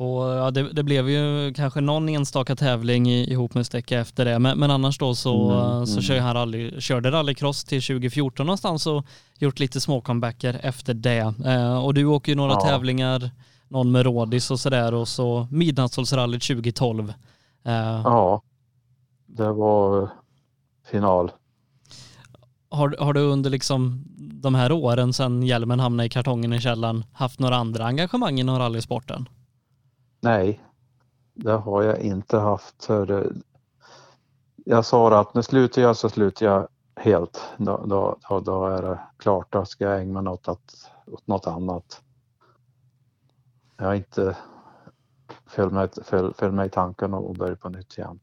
Och ja, det, det blev ju kanske någon enstaka tävling i, ihop med Stäcka efter det, men, men annars då så, Mm, så mm. kör han rally, körde rallycross till 2014 någonstans och gjort lite små comebacker efter det. Eh, och du åker ju några Ja. tävlingar, någon med Rådis och sådär och så Midnattssolsrallyt 2012. Eh, Ja, det var final. har, har du under liksom de här åren sedan hjälmen hamnade i kartongen i källaren haft några andra engagemang inom rallysporten? Nej, det har jag inte haft. Jag sa att när slutar jag så slutar jag helt. Då, då, då, är det klart, då ska jag ägna mig åt, att, åt något annat. Jag har inte följt mig, föl, föl mig i tanken och börja på nytt igen.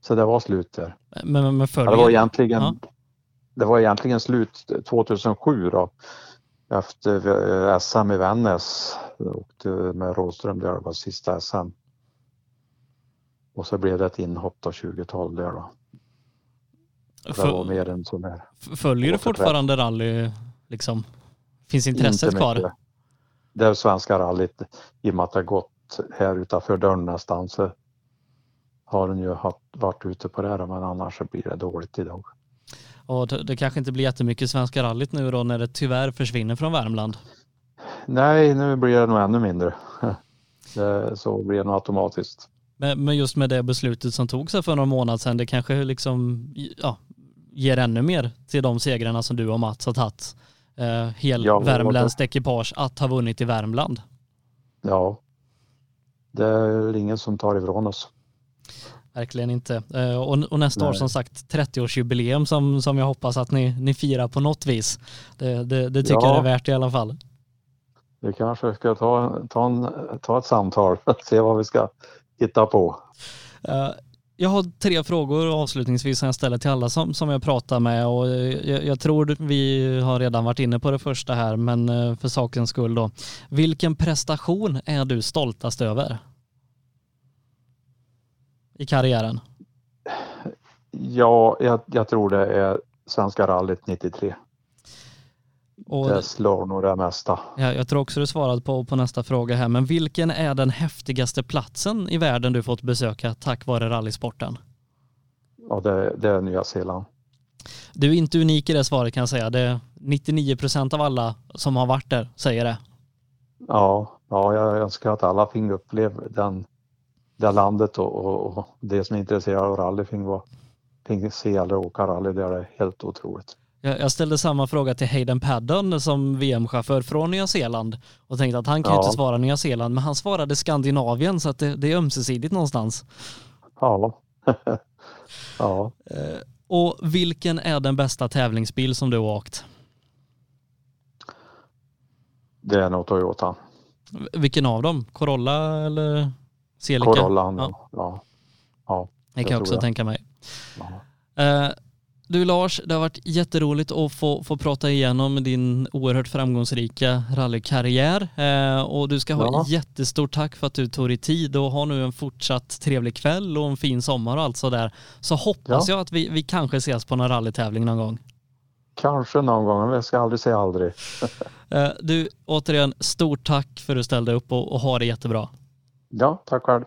Så det var slut där. Men, men, men det var egentligen, Ja. det var egentligen slut 2007 då. Efter eh, SM i Vännäs. Åkte med Rådström där, det var sista SM. Och så blev det ett inhopp då 2012 där då. Det var mer en sån här. Följer du fortfarande rally liksom? Finns intresset kvar? Mycket. Det är svenska rallyt i och med att det har gått här utanför dörren nästan så har den ju varit ute på det här men annars så blir det dåligt idag. Och det kanske inte blir jättemycket Svenska rallyt nu då när det tyvärr försvinner från Värmland? Nej, nu blir det nog ännu mindre. *laughs* Så blir det nog automatiskt. Men, just med det beslutet som togs för några månader sedan, det kanske liksom ja, ger ännu mer till de segrarna som du och Mats har tagit. Eh, hel ja, värmländskt ekipage att ha vunnit i Värmland. Ja, det är ingen som tar ifrån oss. Verkligen inte. Eh, och, och nästa Nej. år som sagt 30-årsjubileum som, som jag hoppas att ni, ni firar på något vis. Det, det, det tycker ja. jag är värt i alla fall. Vi kanske ska ta, ta, en, ta ett samtal och se vad vi ska hitta på. Uh, jag har tre frågor avslutningsvis som jag ställer till alla som, som jag pratar med och jag, jag, tror vi har redan varit inne på det första här men eh, för sakens skull då. Vilken prestation är du stoltast över? I karriären? Ja, jag, jag tror det är Svenska rallyt 93. Och det slår nog det mesta. Ja, jag tror också du svarade på, på nästa fråga här, men vilken är den häftigaste platsen i världen du fått besöka tack vare rallysporten? Ja, det, det är Nya Zeeland. Du är inte unik i det svaret kan jag säga. Det är 99 procent av alla som har varit där säger det. Ja, ja jag önskar att alla fick uppleva den det landet och, och, och det som är intresserade av rally fick, var, fick se eller åka rally. Det är helt otroligt. Jag ställde samma fråga till Hayden Paddon som VM-chaufför från Nya Zeeland och tänkte att han kan ju ja. inte svara Nya Zeeland men han svarade Skandinavien så att det, det är ömsesidigt någonstans. Ja. *laughs* ja. Eh, och vilken är den bästa tävlingsbil som du har åkt? Det är nog Toyota. Vilken av dem? Corolla eller? Celica? Corollan, ja. ja. ja det kan jag också jag. tänka mig. Uh, du Lars, det har varit jätteroligt att få, få prata igenom din oerhört framgångsrika rallykarriär uh, och du ska ha ja. jättestort tack för att du tog dig tid och har nu en fortsatt trevlig kväll och en fin sommar och allt sådär. Så hoppas ja. jag att vi, vi kanske ses på någon rallytävling någon gång. Kanske någon gång, men jag ska aldrig säga aldrig. uh, du, återigen, stort tack för att du ställde upp och, och ha det jättebra. Ja, tack själv.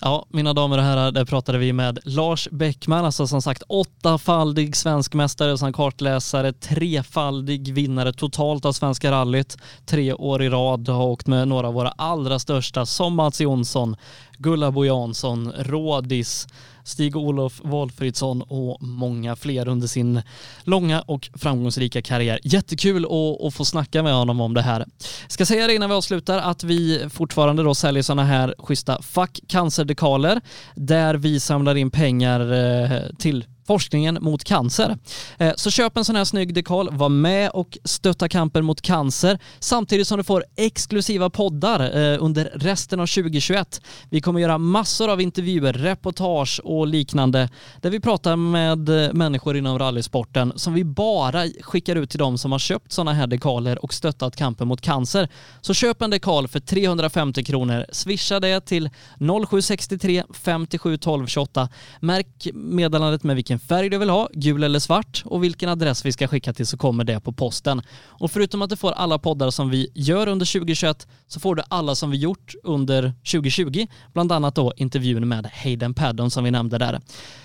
Ja, mina damer och herrar, där pratade vi med Lars Bäckman, alltså som sagt åttafaldig svenskmästare som kartläsare, trefaldig vinnare totalt av Svenska rallyt, tre år i rad, har åkt med några av våra allra största som Mats Jonsson, Gullabo Jansson, Rådis, Stig-Olof Walfridsson och många fler under sin långa och framgångsrika karriär. Jättekul att, få snacka med honom om det här. Ska säga det innan vi avslutar att vi fortfarande då säljer sådana här schyssta Fuck Cancer-dekaler där vi samlar in pengar eh, till forskningen mot cancer. Eh, så köp en sån här snygg dekal, var med och stötta kampen mot cancer samtidigt som du får exklusiva poddar eh, under resten av 2021. Vi kommer göra massor av intervjuer, reportage och liknande där vi pratar med eh, människor inom rallysporten som vi bara skickar ut till dem som har köpt såna här dekaler och stöttat kampen mot cancer. Så köp en dekal för 350 kronor, swisha det till 0763 57 12 28. Märk meddelandet med vilken vilken färg du vill ha, gul eller svart och vilken adress vi ska skicka till så kommer det på posten. Och förutom att du får alla poddar som vi gör under 2021 så får du alla som vi gjort under 2020, bland annat då intervjun med Hayden Paddon som vi nämnde där.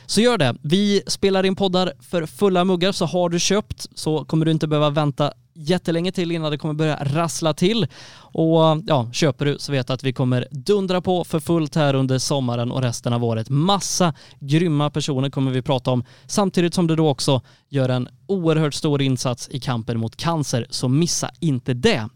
Så gör det. Vi spelar in poddar för fulla muggar så har du köpt så kommer du inte behöva vänta jättelänge till innan det kommer börja rassla till. Och ja, köper du så vet du att vi kommer dundra på för fullt här under sommaren och resten av året. Massa grymma personer kommer vi prata om samtidigt som du då också gör en oerhört stor insats i kampen mot cancer, så missa inte det.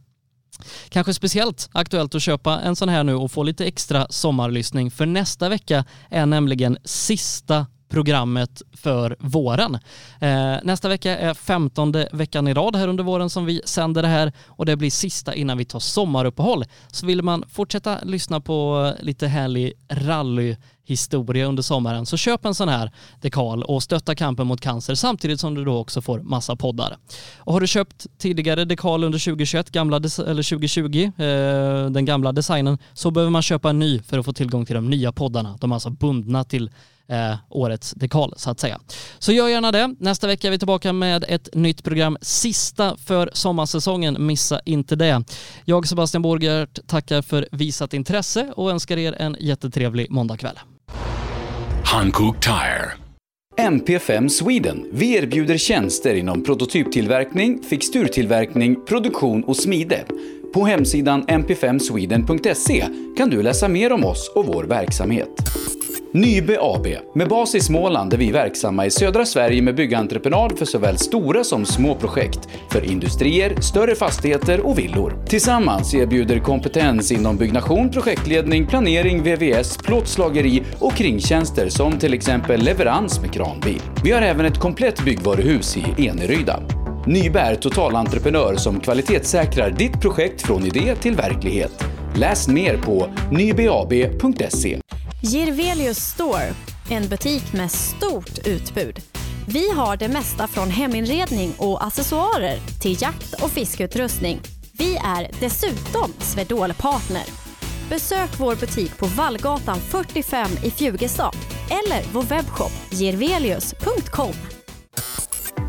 Kanske speciellt aktuellt att köpa en sån här nu och få lite extra sommarlyssning för nästa vecka är nämligen sista programmet för våren. Eh, nästa vecka är femtonde veckan i rad här under våren som vi sänder det här och det blir sista innan vi tar sommaruppehåll. Så vill man fortsätta lyssna på lite härlig rally historia under sommaren så köp en sån här dekal och stötta kampen mot cancer samtidigt som du då också får massa poddar. Och har du köpt tidigare dekal under 2021, gamla eller 2020, eh, den gamla designen, så behöver man köpa en ny för att få tillgång till de nya poddarna. De är alltså bundna till eh, årets dekal så att säga. Så gör gärna det. Nästa vecka är vi tillbaka med ett nytt program, sista för sommarsäsongen. Missa inte det. Jag Sebastian Borgert tackar för visat intresse och önskar er en jättetrevlig måndagkväll. Hankook Tire. MP5 Sweden. Vi erbjuder tjänster inom prototyptillverkning, fixturtillverkning, produktion och smide. På hemsidan mp5sweden.se kan du läsa mer om oss och vår verksamhet. Nybe AB, med bas i Småland där vi är verksamma i södra Sverige med byggentreprenad för såväl stora som små projekt, för industrier, större fastigheter och villor. Tillsammans erbjuder kompetens inom byggnation, projektledning, planering, VVS, plåtslageri och kringtjänster som till exempel leverans med kranbil. Vi har även ett komplett byggvaruhus i Eneryda. Nybe är totalentreprenör som kvalitetssäkrar ditt projekt från idé till verklighet. Läs mer på nybeab.se. Girvelius Store, en butik med stort utbud. Vi har det mesta från heminredning och accessoarer till jakt och fiskeutrustning. Vi är dessutom Swedol-partner. Besök vår butik på Vallgatan 45 i Fjugestad eller vår webbshop girvelius.com.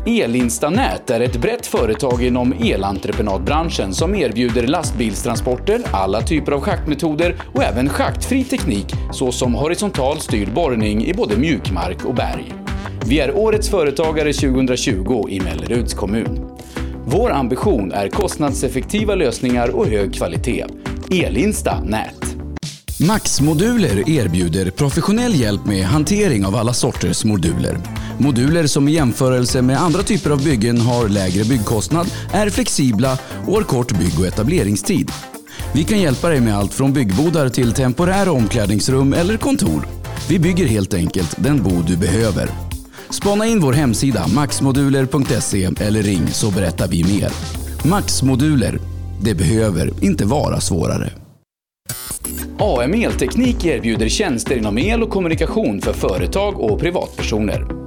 Elinstanät är ett brett företag inom elentreprenadbranschen som erbjuder lastbilstransporter, alla typer av schaktmetoder och även schaktfri teknik såsom horisontal styrd borrning i både mjukmark och berg. Vi är Årets Företagare 2020 i Melleruds kommun. Vår ambition är kostnadseffektiva lösningar och hög kvalitet. Elinsta Nät. Max-moduler erbjuder professionell hjälp med hantering av alla sorters moduler. Moduler som i jämförelse med andra typer av byggen har lägre byggkostnad, är flexibla och har kort bygg och etableringstid. Vi kan hjälpa dig med allt från byggbodar till temporära omklädningsrum eller kontor. Vi bygger helt enkelt den bod du behöver. Spana in vår hemsida maxmoduler.se eller ring så berättar vi mer. Maxmoduler. Det behöver inte vara svårare. AM Elteknik erbjuder tjänster inom el och kommunikation för företag och privatpersoner.